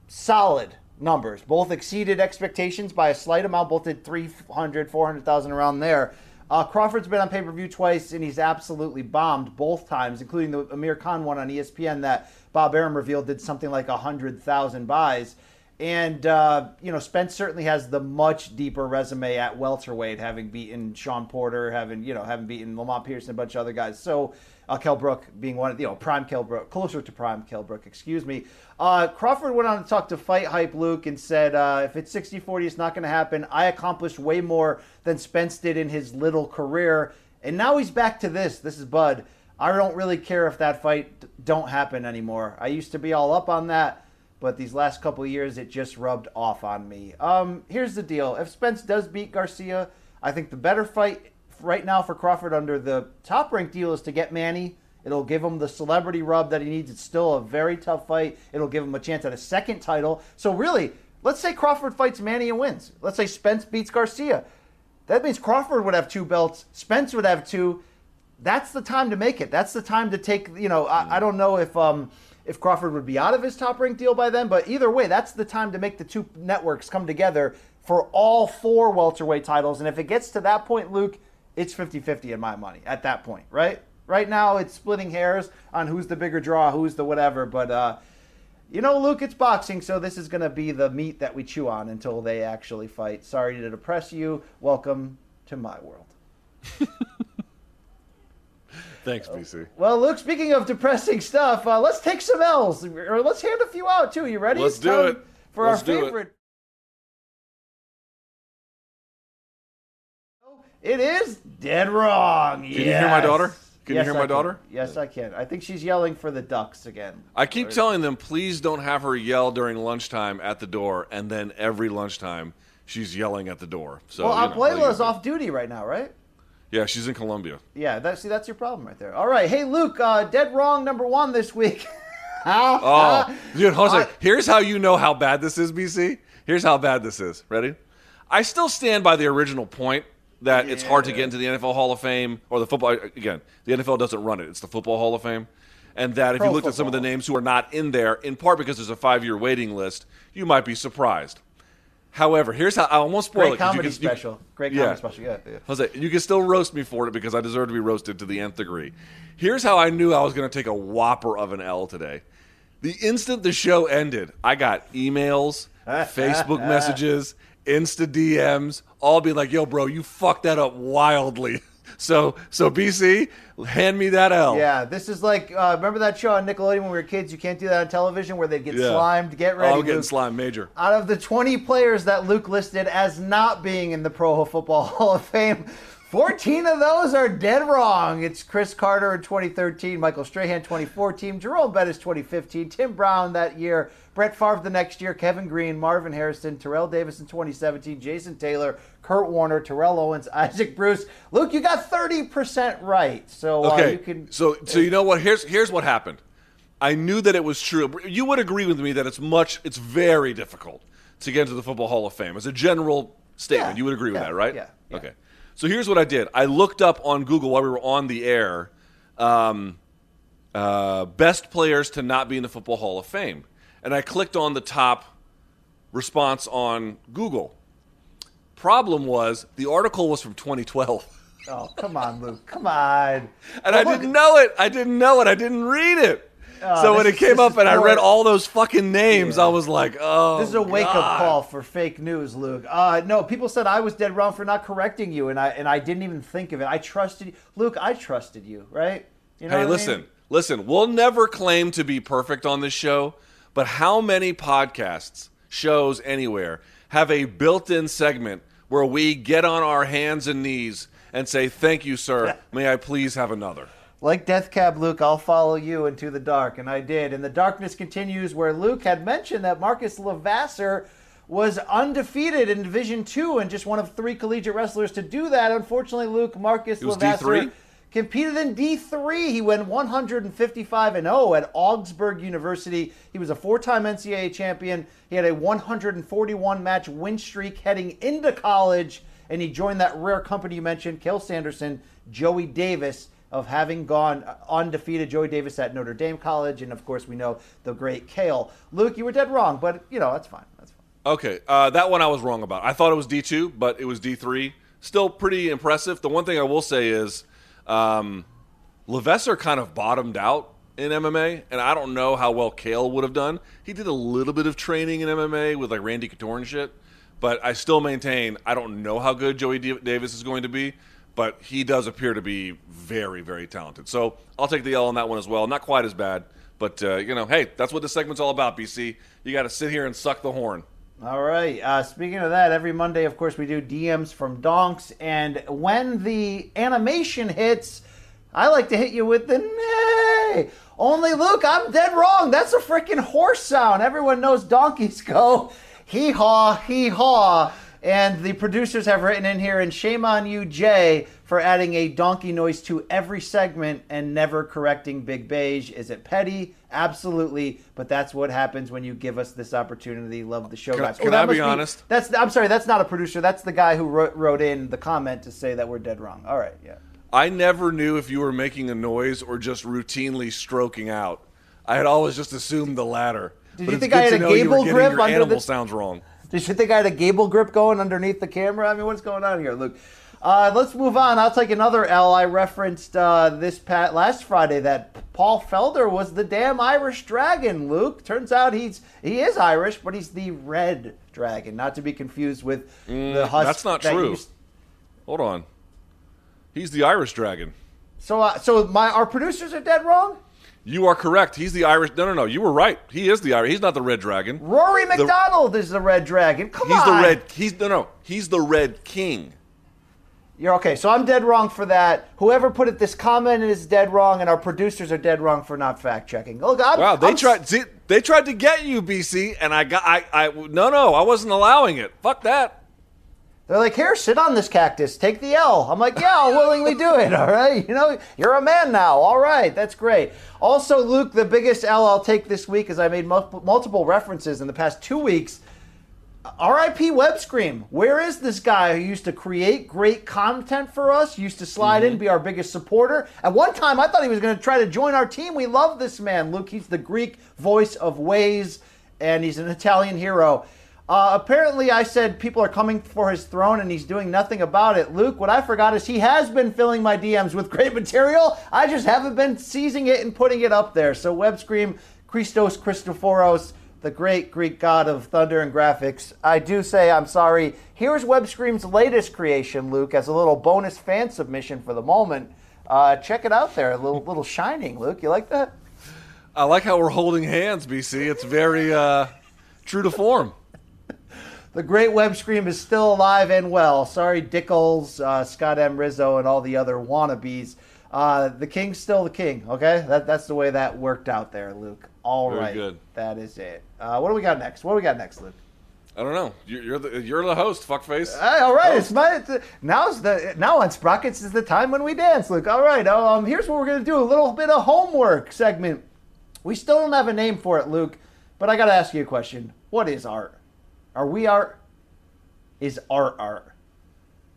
solid numbers. Both exceeded expectations by a slight amount. Both did 300, 400,000 around there. Uh, Crawford's been on pay per view twice, and he's absolutely bombed both times, including the Amir Khan one on ESPN that Bob Arum revealed did something like 100,000 buys. And uh, you know, Spence certainly has the much deeper resume at welterweight, having beaten Sean Porter, having you know, having beaten Lamont Peterson, a bunch of other guys. So uh, Kell Brook being one of you know prime Kell Brook, closer to prime Kell Brook, excuse me. Uh, Crawford went on to talk to Fight Hype Luke and said, uh, if it's 60-40, it's not going to happen. I accomplished way more than Spence did in his little career, and now he's back to this. This is Bud. I don't really care if that fight don't happen anymore. I used to be all up on that but these last couple years it just rubbed off on me. Um, here's the deal: if Spence does beat Garcia, I think the better fight right now for Crawford under the top rank deal is to get Manny. It'll give him the celebrity rub that he needs. It's still a very tough fight. It'll give him a chance at a second title. So really, let's say Crawford fights Manny and wins. Let's say Spence beats Garcia. That means Crawford would have two belts. Spence would have two. That's the time to make it. That's the time to take. You know, I, I don't know if um, if Crawford would be out of his top rank deal by then, but either way, that's the time to make the two networks come together for all four welterweight titles. And if it gets to that point, Luke, it's 50-50 in my money at that point, right? Right now, it's splitting hairs on who's the bigger draw, who's the whatever. But uh, you know, Luke, it's boxing, so this is going to be the meat that we chew on until they actually fight. Sorry to depress you. Welcome to my world. *laughs* Thanks, BC. Well, Luke, speaking of depressing stuff, uh, let's take some L's, or let's hand a few out too. You ready? Let's It's do it. for Let's our do it. It is dead wrong. Can you hear my daughter? Can you Yes, hear I my daughter? Yes, I can. I think she's yelling for the ducks again. I keep telling them, please don't have her yell during lunchtime at the door, and then every lunchtime she's yelling at the door. So, well, you know, what are Abuela's off duty right now, right? Yeah, she's in Colombia. Yeah, that, see, that's your problem right there. All right, hey Luke, uh, dead wrong number one this week. *laughs* Oh, dude, hold on. a I- second. Here's how you know how bad this is, BC. Here's how bad this is. Ready? I still stand by the original point that it's hard to get into the NFL Hall of Fame or the football. Again, the NFL doesn't run it; it's the Football Hall of Fame. And that if Pro you looked at some of the names who are not in there, in part because there's a five-year waiting list, you might be surprised. However, here's how I almost spoil Great it. 'cause you comedy can- you- special. Great comedy special. Yeah, yeah. Like, you can still roast me for it because I deserve to be roasted to the nth degree. Here's how I knew I was going to take a whopper of an L today. The instant the show ended, I got emails, *laughs* Facebook messages, Insta DMs, all being like, "Yo, bro, you fucked that up wildly." *laughs* So, so BC, hand me that L. Yeah, this is like uh, remember that show on Nickelodeon when we were kids? You can't do that on television where they get Yeah. slimed. Get ready. Oh, I'm getting Luke. slime major. Out of the 20 players that Luke listed as not being in the Pro Football *laughs* Hall of Fame, 14 of those are dead wrong. It's Cris Carter in 2013, Michael Strahan 2014, Jerome Bettis 2015, Tim Brown that year, Brett Favre the next year, Kevin Greene, Marvin Harrison, Terrell Davis in 2017, Jason Taylor, Kurt Warner, Terrell Owens, *laughs* Isaac Bruce. Luke, you got 30% right. So uh, Okay. you can. so so you know what? Here's here's what happened. I knew that it was true. You would agree with me that it's much it's very difficult to get into the Football Hall of Fame as a general statement. Yeah. You would agree with Yeah. that, right? Yeah. Yeah. Okay. So here's what I did. I looked up on Google while we were on the air um, uh, best players to not be in the Football Hall of Fame, and I clicked on the top response on Google. Problem was the article was from 2012. Oh, come on, Luke. Come on. *laughs* And Well, I look- didn't know it. I didn't know it. I didn't read it. Oh, so when it came up and I read all those fucking names, I was like, oh. This is a wake up call for fake news, Luke. Uh, no, people said I was dead wrong for not correcting you, and I and I didn't even think of it. I trusted you, Luke. I trusted you, right? You know Hey, what I listen, mean? listen. We'll never claim to be perfect on this show, but how many podcasts, shows anywhere have a built-in segment where we get on our hands and knees and say, "Thank you, sir. *laughs* May I please have another?" Like Death Cab Luke, I'll follow you into the dark, and I did. And the darkness continues where Luke had mentioned that Marcus LeVesseur was undefeated in Division Two and just one of three collegiate wrestlers to do that. Unfortunately, Luke Marcus LeVesseur D3? competed in D3. He went 155 and 0 at Augsburg University. He was a four-time NCAA champion. He had a 141 match win streak heading into college, and he joined that rare company you mentioned, Cael Sanderson, Joey Davis, of having gone undefeated. Joey Davis at Notre Dame College, and of course we know the great Cael. Luke, you were dead wrong, but you know that's fine. That's fine. Okay, uh, that one I was wrong about. I thought it was D two, but it was D three. Still pretty impressive. The one thing I will say is, um, LeVesseur kind of bottomed out in MMA, and I don't know how well Cael would have done. He did a little bit of training in MMA with like Randy Couture and shit, but I still maintain I don't know how good Joey D- Davis is going to be, but he does appear to be very, very talented. So I'll take the L on that one as well. Not quite as bad, but uh, you know, hey, that's what this segment's all about. BC, you got to sit here and suck the horn. All right. Uh, speaking of that, every Monday, of course, we do DMs from Donks, and when the animation hits, I like to hit you with the nay. Only Luke, I'm dead wrong. That's a freaking horse sound. Everyone knows donkeys go hee haw, hee haw. And the producers have written in here, and shame on you, Jay, for adding a donkey noise to every segment and never correcting Big Beige. Is it petty? Absolutely, but that's what happens when you give us this opportunity. Love the show, Can guys. can oh, that I be must honest? That's I'm sorry, that's not a producer. That's the guy who wrote, wrote in the comment to say that we're dead wrong. All right, yeah. I never knew if you were making a noise or just routinely stroking out. I had always just assumed the latter. Did But you think I had a know you were gable grip your under animal the- sounds wrong. Did you think I had a gable grip going underneath the camera? I mean, what's going on here, Luke? Uh, let's move on. I'll take another L. I referenced uh, this pat last Friday that Paul Felder was the damn Irish dragon. Luke turns out he's he is Irish, but he's the red dragon, not to be confused with the husk. Mm, That's not that true. used- Hold on. He's the Irish dragon. so, uh, so my our producers are dead wrong. You are correct. He's the Irish. No, no, no. You were right. He is the Irish. He's not the red dragon. Rory MacDonald is the red dragon. Come He's on, the red. He's no, no. He's the red king. You're okay. So I'm dead wrong for that. Whoever put it, this comment is dead wrong, and our producers are dead wrong for not fact checking. Look, I'm, Wow, they I'm- tried. See, they tried to get you, BC, and I got. I. I. No, no. I wasn't allowing it. Fuck that. They're like, here, sit on this cactus, take the L. I'm like, yeah, I'll willingly do it. *laughs* All right, you know, you're a man now. All right, that's great. Also, Luke, the biggest L I'll take this week is I made mul- multiple references in the past two weeks. R.I.P. Web Webscream. Where is this guy who used to create great content for us? Used to slide in, mm-hmm. be our biggest supporter. At one time, I thought he was going to try to join our team. We love this man, Luke. He's the Greek voice of Ways, and he's an Italian hero. Uh, apparently, I said people are coming for his throne, and he's doing nothing about it. Luke, what I forgot is he has been filling my DMs with great material. I just haven't been seizing it and putting it up there. So, Webscream, Christos Christophoros the great Greek god of thunder and graphics. I do say I'm sorry. Here's WebScream's latest creation, Luke, as a little bonus fan submission for the moment. Uh, check it out there, a little little shining, Luke. You like that? I like how we're holding hands, BC. It's very uh, true to form. The great WebScream is still alive and well. Sorry, Dickles, uh, Scott M. Rizzo, and all the other wannabes. Uh, the king's still the king. Okay, that, that's the way that worked out there, Luke. All Very right, good. that is it. Uh, what do we got next? What do we got next, Luke? I don't know. You're, you're the you're the host, fuckface. Hey, all right, it's my it's, now's the now on Sprockets is the time when we dance. Look, all right. Um, here's what we're gonna do: a little bit of homework segment. We still don't have a name for it, Luke, but I gotta ask you a question. What is art? Are we art? Is art art?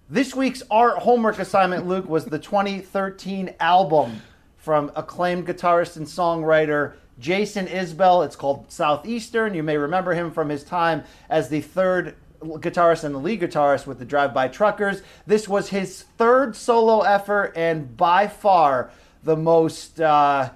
This week's art homework assignment, Luke, was the 2013 album from acclaimed guitarist and songwriter Jason Isbell. It's called Southeastern. You may remember him from his time as the third guitarist and the lead guitarist with the Drive By Truckers. This was his third solo effort and by far the most uh,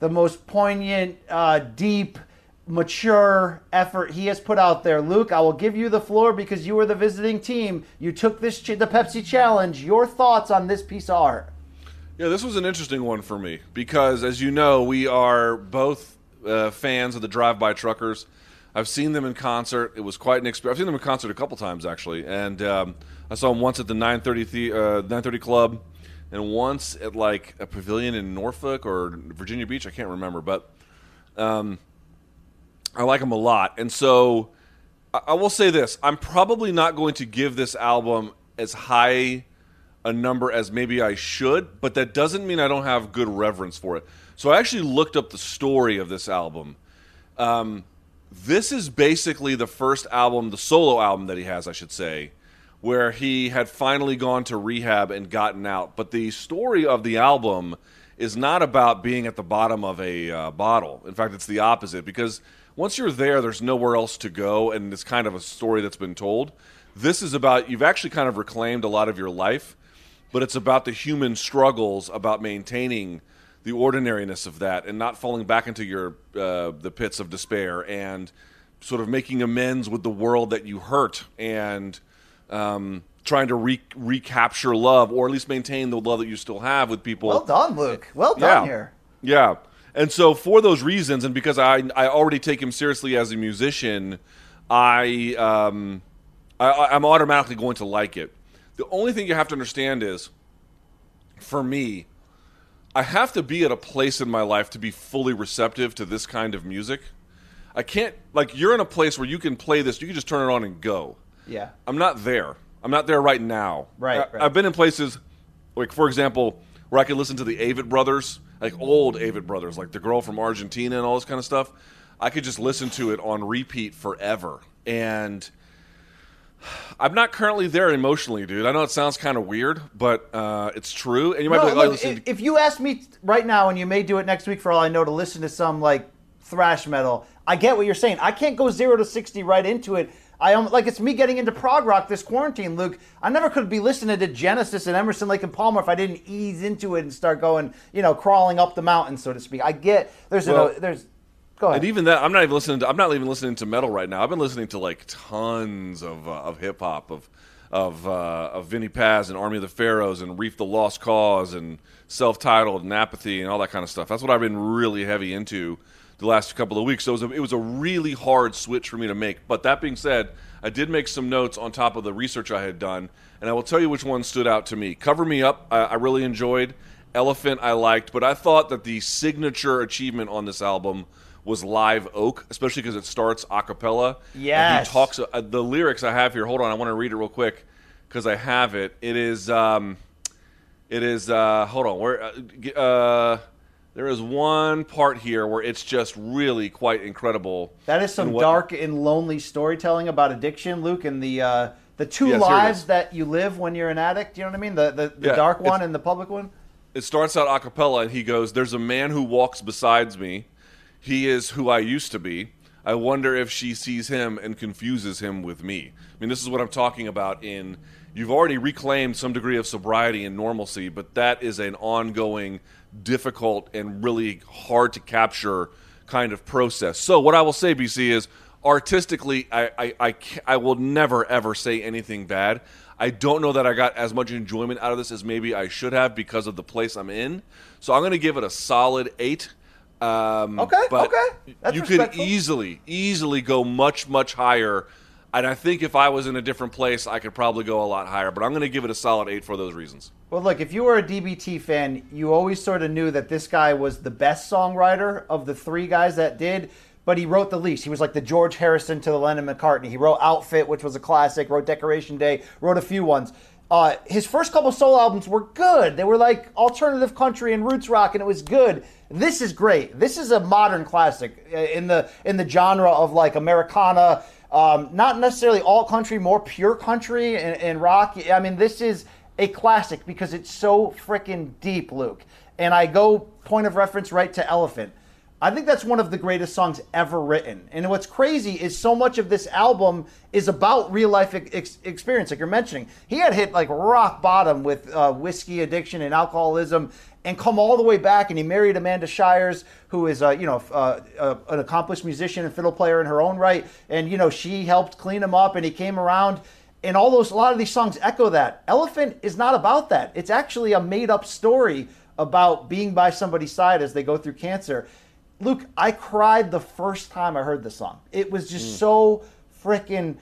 the most poignant, uh, deep, mature effort he has put out there. Luke, I will give you the floor because you were the visiting team. You took this ch- the Pepsi challenge. Your thoughts on this piece of art? Yeah, this was an interesting one for me because, as you know, we are both uh, fans of the Drive By Truckers. I've seen them in concert. It was quite an experience. I've seen them in concert a couple times actually, and um, I saw them once at the 930 the, uh, 930 Club, and once at like a pavilion in Norfolk or Virginia Beach. I can't remember, but um, I like them a lot. And so I, I will say this: I'm probably not going to give this album as high a number as maybe I should, but that doesn't mean I don't have good reverence for it. So I actually looked up the story of this album. Um, this is basically the first album, the solo album that he has, I should say, where he had finally gone to rehab and gotten out. But the story of the album is not about being at the bottom of a uh, bottle. In fact, it's the opposite because once you're there, there's nowhere else to go, and it's kind of a story that's been told. This is about you've actually kind of reclaimed a lot of your life, but it's about the human struggles about maintaining the ordinariness of that and not falling back into your uh, the pits of despair and sort of making amends with the world that you hurt and um, trying to re- recapture love or at least maintain the love that you still have with people. Well done, Luke. Well done yeah. here. Yeah. And so for those reasons, and because I I already take him seriously as a musician, I um I, I'm automatically going to like it. The only thing you have to understand is, for me, I have to be at a place in my life to be fully receptive to this kind of music. I can't like you're in a place where you can play this, you can just turn it on and go. Yeah. I'm not there. I'm not there right now. Right, I, right. I've been in places, like for example, where I could listen to the Avett Brothers, like old Avett Brothers, like the girl from Argentina and all this kind of stuff. I could just listen to it on repeat forever, and I'm not currently there emotionally, dude. I know it sounds kind of weird, but uh, it's true. And you might No, be like, oh, look, listen, if, if you ask me right now, and you may do it next week for all I know, to listen to some like thrash metal, I get what you're saying. I can't go zero to sixty right into it. I am like it's me getting into prog rock this quarantine, Luke. I never could be listening to Genesis and Emerson, Lake and Palmer if I didn't ease into it and start going, you know, crawling up the mountain, so to speak. I get there's Well, a there's. Go ahead. And even that, I'm not even listening. To, I'm not even listening to metal right now. I've been listening to like tons of uh, of hip hop of of uh, of Vinnie Paz and Army of the Pharaohs and Reef the Lost Cauze and self titled and Apathy and all that kind of stuff. That's what I've been really heavy into the last couple of weeks. So it was a, it was a really hard switch for me to make. But that being said, I did make some notes on top of the research I had done, and I will tell you which one stood out to me. Cover Me Up, I, I really enjoyed. Elephant, I liked, but I thought that the signature achievement on this album was Live Oak, especially because it starts a cappella. And Yes. he talks uh, the lyrics I have here. Hold on, I want to read it real quick because I have it. It is um, it is uh, hold on where uh, uh, there is one part here where it's just really quite incredible. That is some what- dark and lonely storytelling about addiction, Luke, and the uh, the two Yes, lives that you live when you're an addict. You know what I mean? The the, the Yeah, dark one and the public one. it starts out a cappella and he goes there's a man who walks besides me he is who i used to be i wonder if she sees him and confuses him with me i mean this is what i'm talking about in you've already reclaimed some degree of sobriety and normalcy but that is an ongoing difficult and really hard to capture kind of process so what i will say bc is artistically i i i, I will never ever say anything bad I don't know that I got as much enjoyment out of this as maybe I should have because of the place I'm in. So I'm going to give it a solid eight. Um, Okay, but okay. That's you could easily, easily go much, much higher. And I think if I was in a different place, I could probably go a lot higher. But I'm going to give it a solid eight for those reasons. Well, look, if you were a DBT fan, you always sort of knew that this guy was the best songwriter of the three guys that did, but he wrote the least. He was like the George Harrison to the Lennon McCartney. He wrote Outfit, which was a classic, wrote Decoration Day, wrote a few ones. Uh, his first couple solo albums were good. They were like alternative country and roots rock, and it was good. This is great. This is a modern classic uh, in the in the genre of like Americana, um, not necessarily all country, more pure country and, and rock. I mean, this is a classic because it's so freaking deep, Luke. And I go point of reference right to Elephant. I think that's one of the greatest songs ever written. And what's crazy is so much of this album is about real life ex- experience, like you're mentioning. He had hit like rock bottom with uh, whiskey addiction and alcoholism, and come all the way back. And he married Amanda Shires, who is, uh, you know, uh, uh, an accomplished musician and fiddle player in her own right. And you know, she helped clean him up, and he came around and all those a lot of these songs echo that. Elephant is not about that. It's actually a made up story about being by somebody's side as they go through cancer. Luke i cried the first time i heard the song. It was just so freaking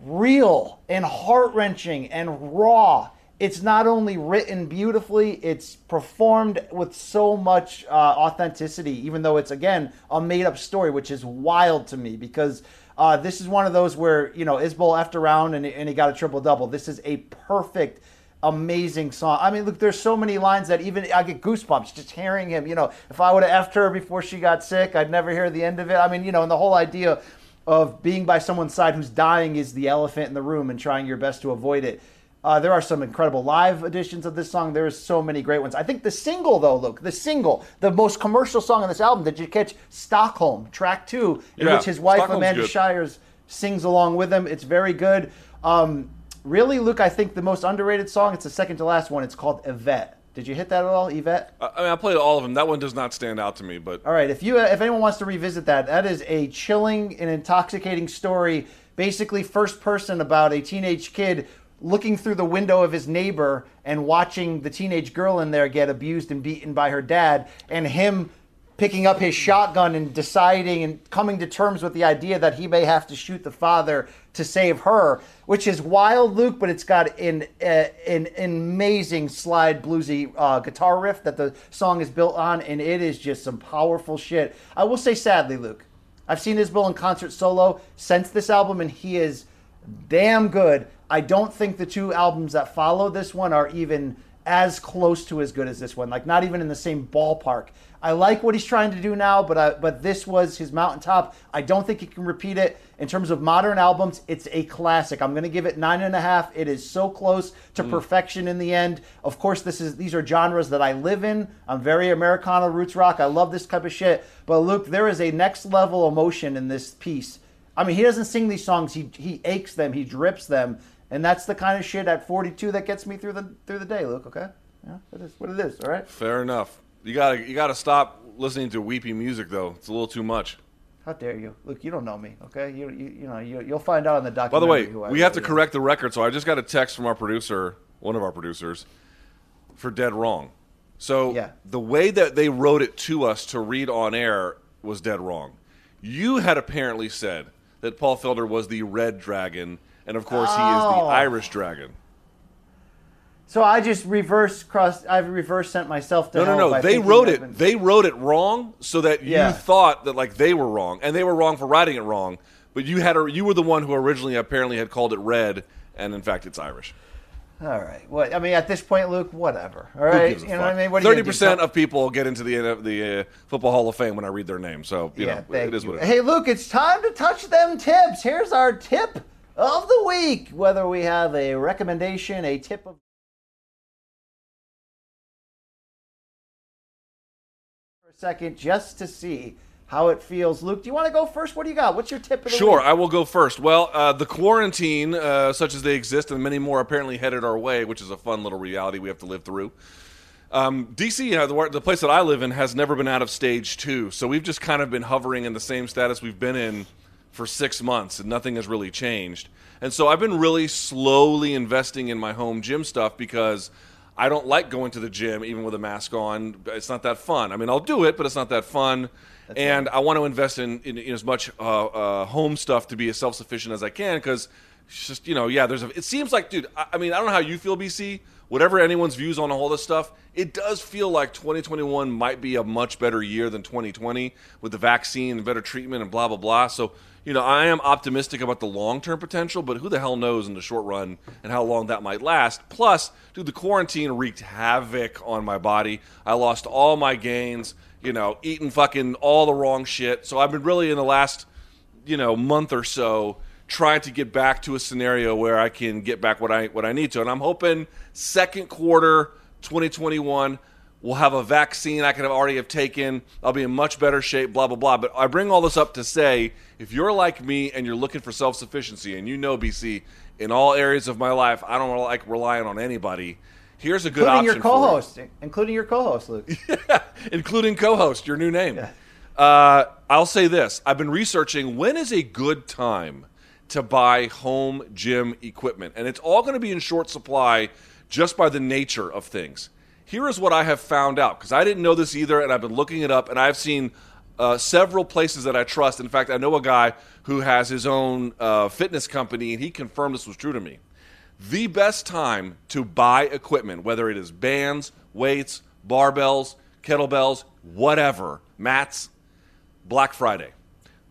real and heart-wrenching and raw it's not only written beautifully it's performed with so much uh, authenticity even though it's again a made-up story which is wild to me because uh, this is one of those where you know Isbell effed around and, and he got a triple double. This is a perfect, amazing song. I mean, look, there's so many lines that even I get goosebumps just hearing him. You know, if I would have effed her before she got sick, I'd never hear the end of it. I mean, you know, and the whole idea of being by someone's side who's dying is the elephant in the room and trying your best to avoid it. Uh, there are some incredible live editions of this song. There's so many great ones. I think the single, though, Luke, the single, the most commercial song on this album, did you catch Stockholm, track two, in Yeah, which his wife, Stockholm's Amanda good. Shires, sings along with him. It's very good. Um, really, Luke, I think the most underrated song, it's the second to last one. It's called Yvette. Did you hit that at all, Yvette? I I mean, I played all of them. That one does not stand out to me, but All right, if you if anyone wants to revisit that, that is a chilling and intoxicating story, basically first person about a teenage kid looking through the window of his neighbor and watching the teenage girl in there get abused and beaten by her dad and him picking up his shotgun and deciding and coming to terms with the idea that he may have to shoot the father to save her, which is wild, Luke. But it's got an uh, an, amazing slide bluesy uh, guitar riff that the song is built on, and it is just some powerful shit. I will say, sadly, Luke, I've seen Isbell in concert solo since this album, and he is damn good. I don't think the two albums that follow this one are even as close to as good as this one. Like not even in the same ballpark. I like what he's trying to do now, but I, but this was his mountaintop. I don't think he can repeat it in terms of modern albums. It's a classic. I'm going to give it nine and a half. It is so close to mm. perfection in the end. Of course, this is these are genres that I live in. I'm very Americana roots rock. I love this type of shit. But Luke, there is a next level emotion in this piece. I mean, he doesn't sing these songs. He he aches them. He drips them. And that's the kind of shit at 42 that gets me through the through the day, Luke. Okay, yeah, it is what it is. All right. fair enough. You gotta you gotta stop listening to weepy music though. It's a little too much. How dare you, Luke? You don't know me. Okay, you you, you know you, you'll find out in the documentary. By the way, who I we have to am. correct the record. So I just got a text from our producer, one of our producers, for dead wrong. So Yeah. the way that they wrote it to us to read on air was dead wrong. You had apparently said that Paul Felder was the red dragon, and of course he is the Oh. Irish dragon. So I just reverse cross. I've reverse sent myself to No, no, no. They wrote it. been- They wrote it wrong so that Yeah. you thought that like they were wrong, and they were wrong for writing it wrong. But you had a, you were the one who originally apparently had called it red, and in fact it's Irish. All right. What I mean at this point, Luke, whatever. All right. Who gives a you know fuck? what I mean? What are you Thirty percent of people get into the uh, the uh, football Hall of Fame when I read their name. So you yeah, know it is what it is. Hey, Luke, it's time to touch them tips. Here's our tip of the week. Whether we have a recommendation, a tip of for a second, just to see how it feels. Luke, do you want to go first? What do you got? What's your tip of the Sure, week? I will go first. Well, uh, the quarantine, uh, such as they exist, and many more apparently headed our way, which is a fun little reality we have to live through. Um, DC, uh, the, the place that I live in, has never been out of stage two, so we've just kind of been hovering in the same status we've been in for six months, and nothing has really changed. And so I've been really slowly investing in my home gym stuff because I don't like going to the gym even with a mask on. It's not that fun. I mean, I'll do it, but it's not that fun. and I want to invest in, in, in as much uh, uh, home stuff to be as self sufficient as I can because it's just you know yeah. There's a. It seems like dude. I, I mean I don't know how you feel, BC. Whatever anyone's views on all this stuff, it does feel like 2021 might be a much better year than 2020 with the vaccine and better treatment and blah blah blah. So you know, I am optimistic about the long term potential, but who the hell knows in the short run and how long that might last. Plus, dude, the quarantine wreaked havoc on my body. I lost all my gains, you know, eating fucking all the wrong shit. So I've been really in the last, you know, month or so trying to get back to a scenario where I can get back what I what I need to. And I'm hoping second quarter 2021 we'll have a vaccine I could have already have taken. I'll be in much better shape, blah, blah, blah. But I bring all this up to say if you're like me and you're looking for self sufficiency, and you know, BC, in all areas of my life, I don't like relying on anybody. Here's a good including option. your for you. co-host, including your co-host, Luke. *laughs* including co-host, your new name. Uh, I'll say this: I've been researching when is a good time to buy home gym equipment, and it's all going to be in short supply just by the nature of things. Here is what I have found out because I didn't know this either, and I've been looking it up, and I've seen uh, several places that I trust. In fact, I know a guy who has his own uh, fitness company, and he confirmed this was true to me the best time to buy equipment, whether it is bands, weights, barbells, kettlebells, whatever, mats, Black Friday.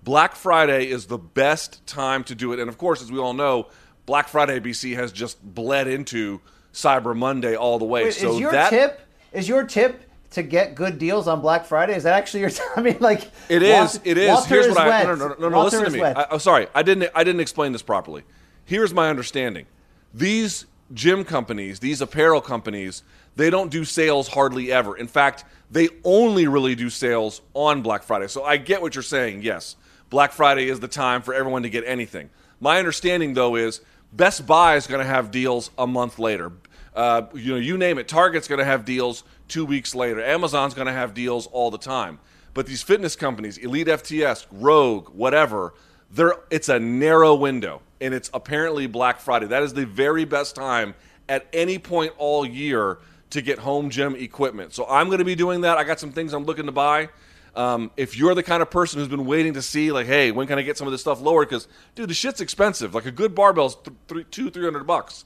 Black Friday is the best time to do it. And of course, as we all know, Black Friday BC has just bled into Cyber Monday all the way. Wait, so is your that tip is your tip to get good deals on Black Friday? Is that actually your? *laughs* I mean, like It is. Walter- it is. Walter Here's is what I wet. no no no no. no listen to me. wet. I, am sorry. I didn't. I didn't explain this properly. Here's my understanding. These gym companies, these apparel companies, they don't do sales hardly ever. In fact, they only really do sales on Black Friday. So I get what you're saying. Yes, Black Friday is the time for everyone to get anything. My understanding though is Best Buy is going to have deals a month later. Uh, you know, you name it. Target's going to have deals two weeks later. Amazon's going to have deals all the time. But these fitness companies, Elite FTS, Rogue, whatever, they're it's a narrow window, and it's apparently Black Friday. That is the very best time at any point all year to get home gym equipment. So I'm going to be doing that. I got some things I'm looking to buy. Um, if you're the kind of person who's been waiting to see, like, hey, when can I get some of this stuff lowered? Because, dude, the shit's expensive. Like a good barbell's th- three, two, three hundred bucks.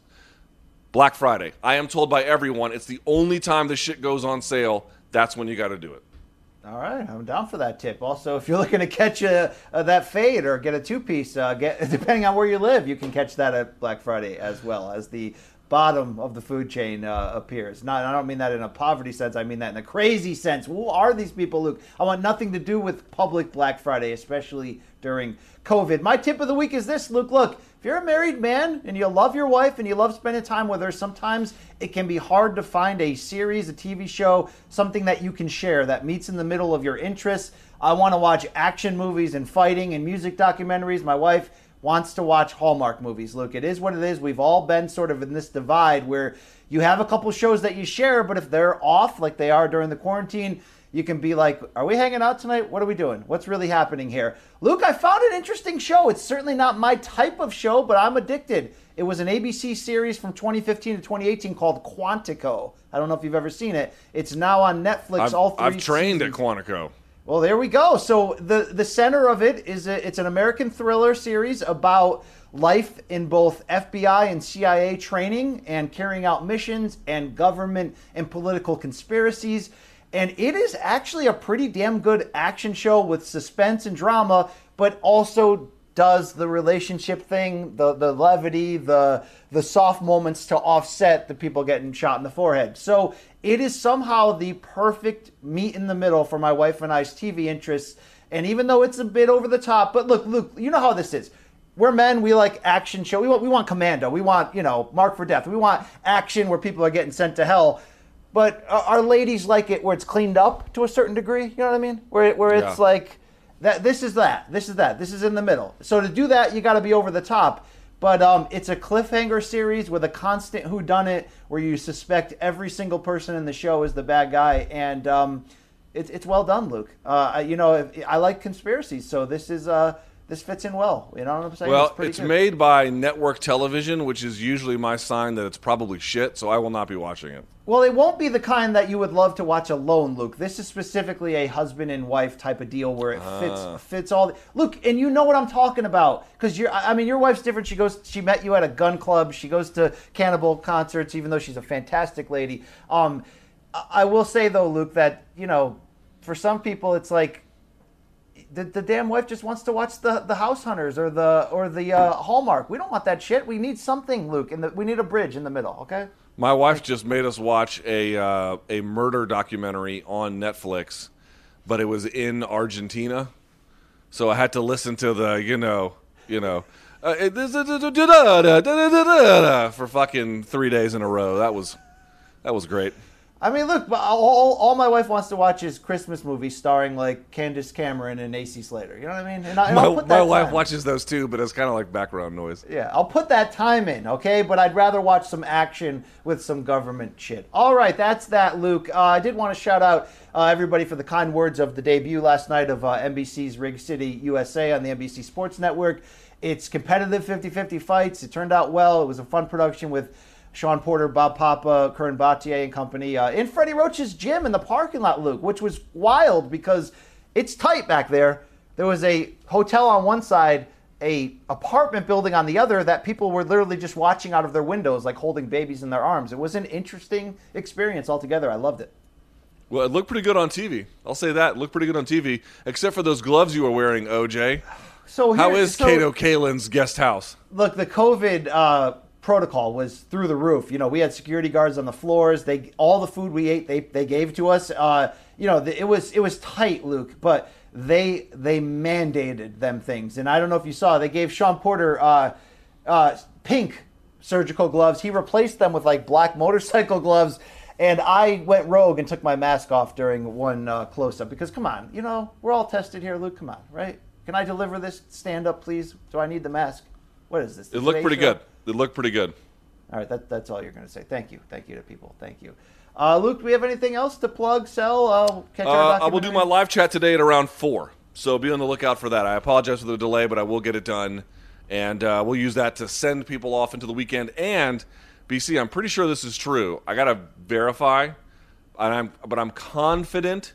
Black Friday. I am told by everyone it's the only time this shit goes on sale. That's when you got to do it. All right, I'm down for that tip. Also, if you're looking to catch a, a that fade or get a two piece, uh, get *laughs* depending on where you live, you can catch that at Black Friday as well as the bottom of the food chain uh, appears. Not, I don't mean that in a poverty sense. I mean that in a crazy sense. Who are these people, Luke? I want nothing to do with public Black Friday, especially during COVID. My tip of the week is this, Luke. Look, if you're a married man and you love your wife and you love spending time with her, sometimes it can be hard to find a series, a TV show, something that you can share that meets in the middle of your interests. I want to watch action movies and fighting and music documentaries. My wife wants to watch Hallmark movies. Luke, it is what it is. We've all been sort of in this divide where you have a couple shows that you share, but if they're off like they are during the quarantine, you can be like, Are we hanging out tonight? What are we doing? What's really happening here? Luke, I found an interesting show. It's certainly not my type of show, but I'm addicted. It was an ABC series from 2015 to 2018 called Quantico. I don't know if you've ever seen it. It's now on Netflix. I've, all three I've trained seasons. at Quantico. Well, there we go. So the the center of it is a, it's an American thriller series about life in both FBI and CIA training and carrying out missions and government and political conspiracies. And it is actually a pretty damn good action show with suspense and drama, but also does the relationship thing, the the levity, the the soft moments to offset the people getting shot in the forehead. So it is somehow the perfect meet in the middle for my wife and I's TV interests. And even though it's a bit over the top, but look, Luke, you know how this is. We're men. We like action show. We want we want Commando. We want you know Mark for Death. We want action where people are getting sent to hell. But our our ladies like it where it's cleaned up to a certain degree. You know what I mean? Where where it's Yeah. like that. This is that. This is that. This is in the middle. So to do that, you got to be over the top. But um, it's a cliffhanger series with a constant whodunit where you suspect every single person in the show is the bad guy, and um, it's it's well done, Luke. Uh, you know, I like conspiracies, so this is uh, this fits in well. You know what I'm saying? Well, pretty it's made by network television, which is usually my sign that it's probably shit, so I will not be watching it. Well, it won't be the kind that you would love to watch alone, Luke. This is specifically a husband and wife type of deal where it fits Ah. fits all. The, Luke, and you know what I'm talking about because you're. I mean, your wife's different. She goes. She met you at a gun club. She goes to cannibal concerts, even though she's a fantastic lady. Um, I will say though, Luke, that you know, for some people, it's like the, the damn wife just wants to watch the, the House Hunters or the or the uh, Hallmark. We don't want that shit. We need something, Luke, and we need a bridge in the middle. Okay. My wife just made us watch a uh, a murder documentary on Netflix, but it was in Argentina, so I had to listen to the you know you know uh, for fucking three days in a row. That was that was great. I mean, look, all, all my wife wants to watch is Christmas movies starring like Candace Cameron and AC Slater. You know what I mean? And, I, and My, put my that wife watches those too, but it's kind of like background noise. Yeah, I'll put that time in, okay? But I'd rather watch some action with some government shit. All right, that's that, Luke. Uh, I did want to shout out uh, everybody for the kind words of the debut last night of uh, NBC's Ring City USA on the NBC Sports Network. It's competitive 50 50 fights. It turned out well. It was a fun production with Sean Porter, Bob Papa, Curran Batier, and company uh, in Freddie Roach's gym in the parking lot, Luke, which was wild because it's tight back there. There was a hotel on one side, a apartment building on the other that people were literally just watching out of their windows, like holding babies in their arms. It was an interesting experience altogether. I loved it. Well, it looked pretty good on TV. I'll say that. It looked pretty good on TV, except for those gloves you were wearing, OJ. So How here- is so- Kato Kaelin's guest house? look, the COVID uh, protocol was through the roof. You know, we had security guards on the floors. They all the food we ate, they they gave to us. Uh, you know, the, it was it was tight, Luke, but they they mandated them things. And I don't know if you saw, they gave Sean Porter uh, uh, pink surgical gloves. He replaced them with like black motorcycle gloves. And I went rogue and took my mask off during one uh, close up because, come on, you know, we're all tested here, Luke. Come on, right? Can I deliver this stand up, please? Do I need the mask? What is this? It looked pretty Show? good. It looked pretty good. All right, that, that's all you're going to say. Thank you. Thank you to people. Thank you. Uh, Luke, do we have anything else to plug, sell? Uh, catch Uh, I will do my live chat today at around four, so be on the lookout for that. I apologize for the delay, but I will get it done, and uh, we'll use that to send people off into the weekend. And BC, I'm pretty sure this is true. I gotta verify, and I'm but I'm confident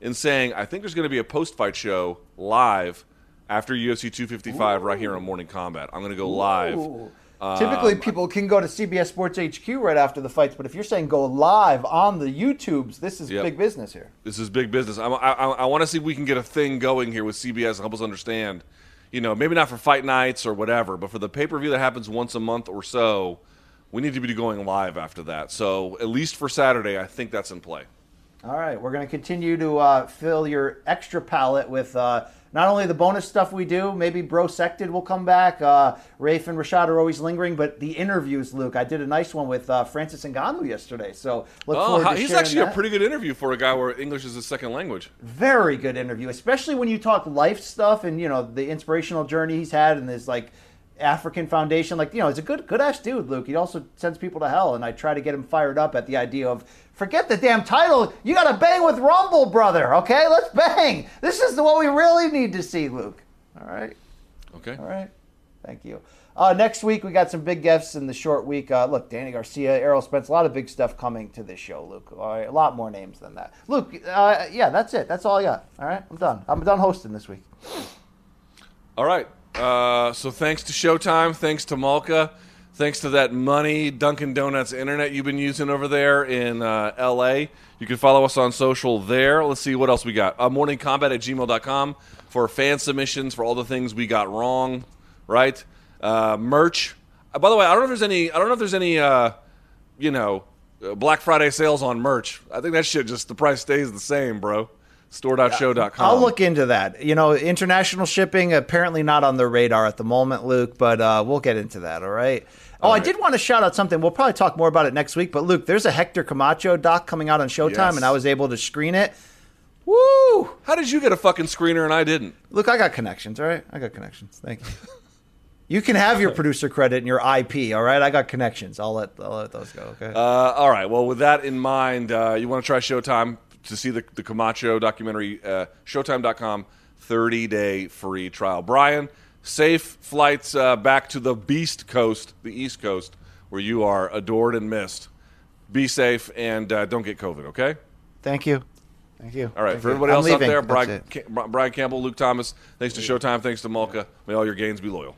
in saying I think there's going to be a post-fight show live after UFC 255 right here on Morning Kombat. I'm going to go live. Ooh. Typically, Um, people can go to CBS Sports HQ right after the fights, but if you're saying go live on the YouTubes, this is Yep. big business here. This is big business. I'm, I, I, I want to see if we can get a thing going here with CBS and help us understand. You know, maybe not for fight nights or whatever, but for the pay per view that happens once a month or so, we need to be going live after that. So at least for Saturday, I think that's in play. All right, we're going to continue to uh, fill your extra palette with uh, not only the bonus stuff we do, maybe Brosected will come back. Uh, Rafe and Rashad are always lingering, but the interviews, Luke. I did a nice one with uh, Francis Ngannou yesterday, so look Oh, forward how- to he's actually that. a pretty good interview for a guy where English is his second language. very good interview, especially when you talk life stuff and you know the inspirational journey he's had and his like African Foundation. Like you know, he's a good good ass dude, Luke. He also sends people to hell, and I try to get him fired up at the idea of forget the damn title. You got to bang with Rumble, brother. Okay, let's bang. This is what we really need to see, Luke. All right. Okay. All right. Thank you. Uh, next week we got some big guests in the short week. Uh, look, Danny Garcia, Errol Spence, a lot of big stuff coming to this show, Luke. All right, a lot more names than that. Luke, uh, yeah, that's it. That's all I got. All right, I'm done. I'm done hosting this week. All right. Uh, so thanks to Showtime, thanks to Malka, thanks to that money Dunkin' Donuts internet you've been using over there in uh, L.A. You can follow us on social there. Let's see what else we got. Uh, morningkombat at gmail.com for fan submissions for all the things we got wrong, right? Uh, merch. Uh, by the way, I don't know if there's any. I don't know if there's any. Uh, you know, uh, Black Friday sales on merch. I think that shit just the price stays the same, bro. Store.sho.com. I'll look into that. You know, international shipping apparently not on the radar at the moment, Luke, but uh, we'll get into that. All right. Oh, I did want to shout out something. We'll probably talk more about it next week. But Luke, there's a Hector Camacho doc coming out on Showtime, Yes. and I was able to screen it. Woo! How did you get a fucking screener and I didn't? Look, I got connections. All right, I got connections. Thank you. You can have your *laughs* producer credit and your IP. All right, I got connections. I'll let I'll let those go. Okay. Uh, all right. Well, with that in mind, uh, you want to try Showtime to see the, the Camacho documentary, uh, Showtime.com, 30 day free trial. Brian, safe flights uh, back to the Beast Coast, the East Coast, where you are adored and missed. Be safe and uh, don't get COVID, okay? Thank you. Thank you. All right. Thank For everybody else leaving. out there, Brian, Brian Campbell, Luke Thomas, thanks to Showtime, thanks to Malka. May all your gains be loyal.